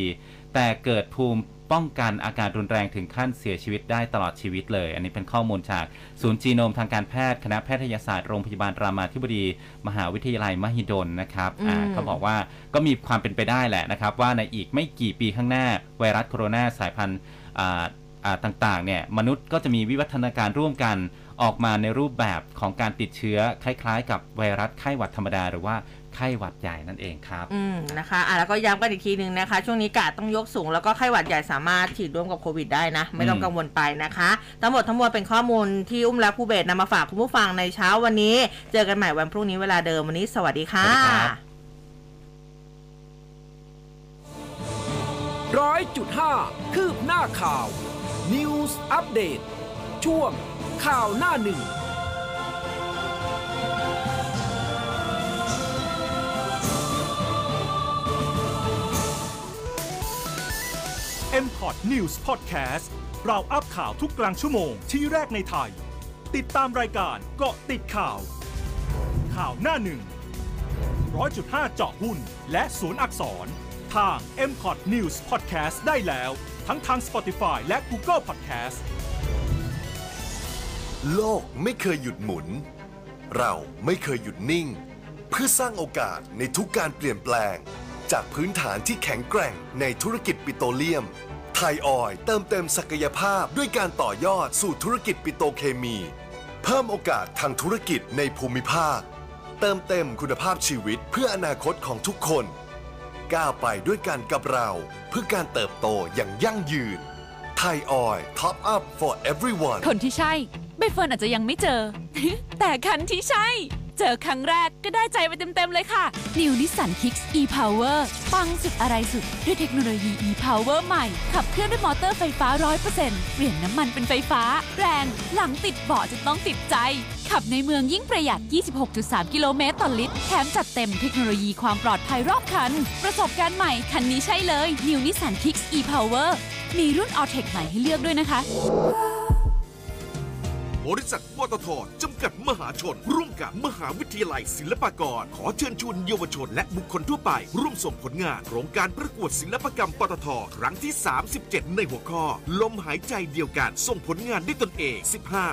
แต่เกิดภูมิ ป้องกันอาการรุนแรงถึงขั้นเสียชีวิตได้ตลอดชีวิตเลย อันนี้เป็นข้อมูลจากศูนย์จีโนมทางการแพทย์ คณะแพทยศาสตร์โรงพยาบาลรามาธิบดี มหาวิทยาลัยมหิดลนะครับอ่าอืมเขาบอกว่าก็มีความเป็นไปได้แหละนะครับ ว่าในอีกไม่กี่ปีข้างหน้าไวรัสโคโรนาสายพันธุ์อ่าอ่าต่างๆเนี่ยมนุษย์ก็จะมีวิวัฒนาการร่วมกันออกมาในรูปแบบของการติดเชื้อคล้ายๆ กับไวรัสไข้หวัดธรรมดาหรือว่า ไข้หวัดใหญ่นั่นเองครับอืมนะคะอะแล้วก็ย้ำกันอีกทีหนึ่งนะคะ ช่วงนี้กาดต้องยกสูง แล้วก็ไข้หวัดใหญ่สามารถฉีดร่วมกับโควิดได้นะ ไม่ต้องอืมกังวลไปนะคะทั้งหมดทั้งมวลเป็นข้อมูลที่อุ้มและผู้เบสนำมาฝากคุณผู้ฟังในเช้าวันนี้ เจอกันใหม่วันพรุ่งนี้เวลาเดิมวันนี้สวัสดีค่ะสวัสดีครับร้อยจุดห้าคืบหน้าข่าว News อัปเดตช่วงข่าวหน้าหนึ่ง m p o t News Podcast เราอัพข่าวทุกกลางชั่วโมงที่แรกในไทย ติดตามรายการเกาะติดข่าว ข่าวหน้าหนึ่งร้อยจุดห้าเจาะหุ้น และศูนย์อักษร ทาง m p o t News Podcast ได้แล้ว ทั้งทาง Spotify และ Google Podcast โลกไม่เคยหยุดหมุน เราไม่เคยหยุดนิ่ง เพื่อสร้างโอกาสในทุกการเปลี่ยนแปลง จากพื้นฐานที่แข็งแกร่งในธุรกิจปิโตรเลียม ไทยออยเติมเต็มศักยภาพด้วยการต่อยอดสู่ธุรกิจปิโตรเคมี เพิ่มโอกาสทางธุรกิจในภูมิภาค เติมเต็มคุณภาพชีวิตเพื่ออนาคตของทุกคน ก้าวไปด้วยกันกับเราเพื่อการเติบโตอย่างยั่งยืนไทยออยล์ Top Up for everyone คนที่ใช่ใบเฟิร์นอาจจะยังไม่เจอ แต่คันที่ใช่ เจอครั้งแรกก็ได้ใจไปเต็ม ๆ เลยค่ะ New Nissan Kicks e-Power ปังสุดอะไรสุด ด้วยเทคโนโลยี e-Power ใหม่ ขับเคลื่อนด้วยมอเตอร์ไฟฟ้า 100%เปลี่ยนน้ำมันเป็นไฟฟ้า แรงหลังติดเบาะจะต้องติดใจ ขับในเมืองยิ่งประหยัด 26.3 กิโลเมตรต่อลิตร แถมจัดเต็มเทคโนโลยีความปลอดภัยรอบคัน ประสบการณ์ใหม่คันนี้ใช่เลย New Nissan Kicks e-Power มีรุ่น Alltech ใหม่ให้เลือกด้วยนะคะ บริษัทปตทจำกัดมหาชน ร่วมกับมหาวิทยาลัยศิลปากร ขอเชิญชวนเยาวชนและบุคคลทั่วไป ร่วมส่งผลงานโครงการประกวดศิลปกรรมปตทครั้งที่ 37 ในหัวข้อ ลมหายใจเดียวกันส่งผลงานด้วยตนเอง 15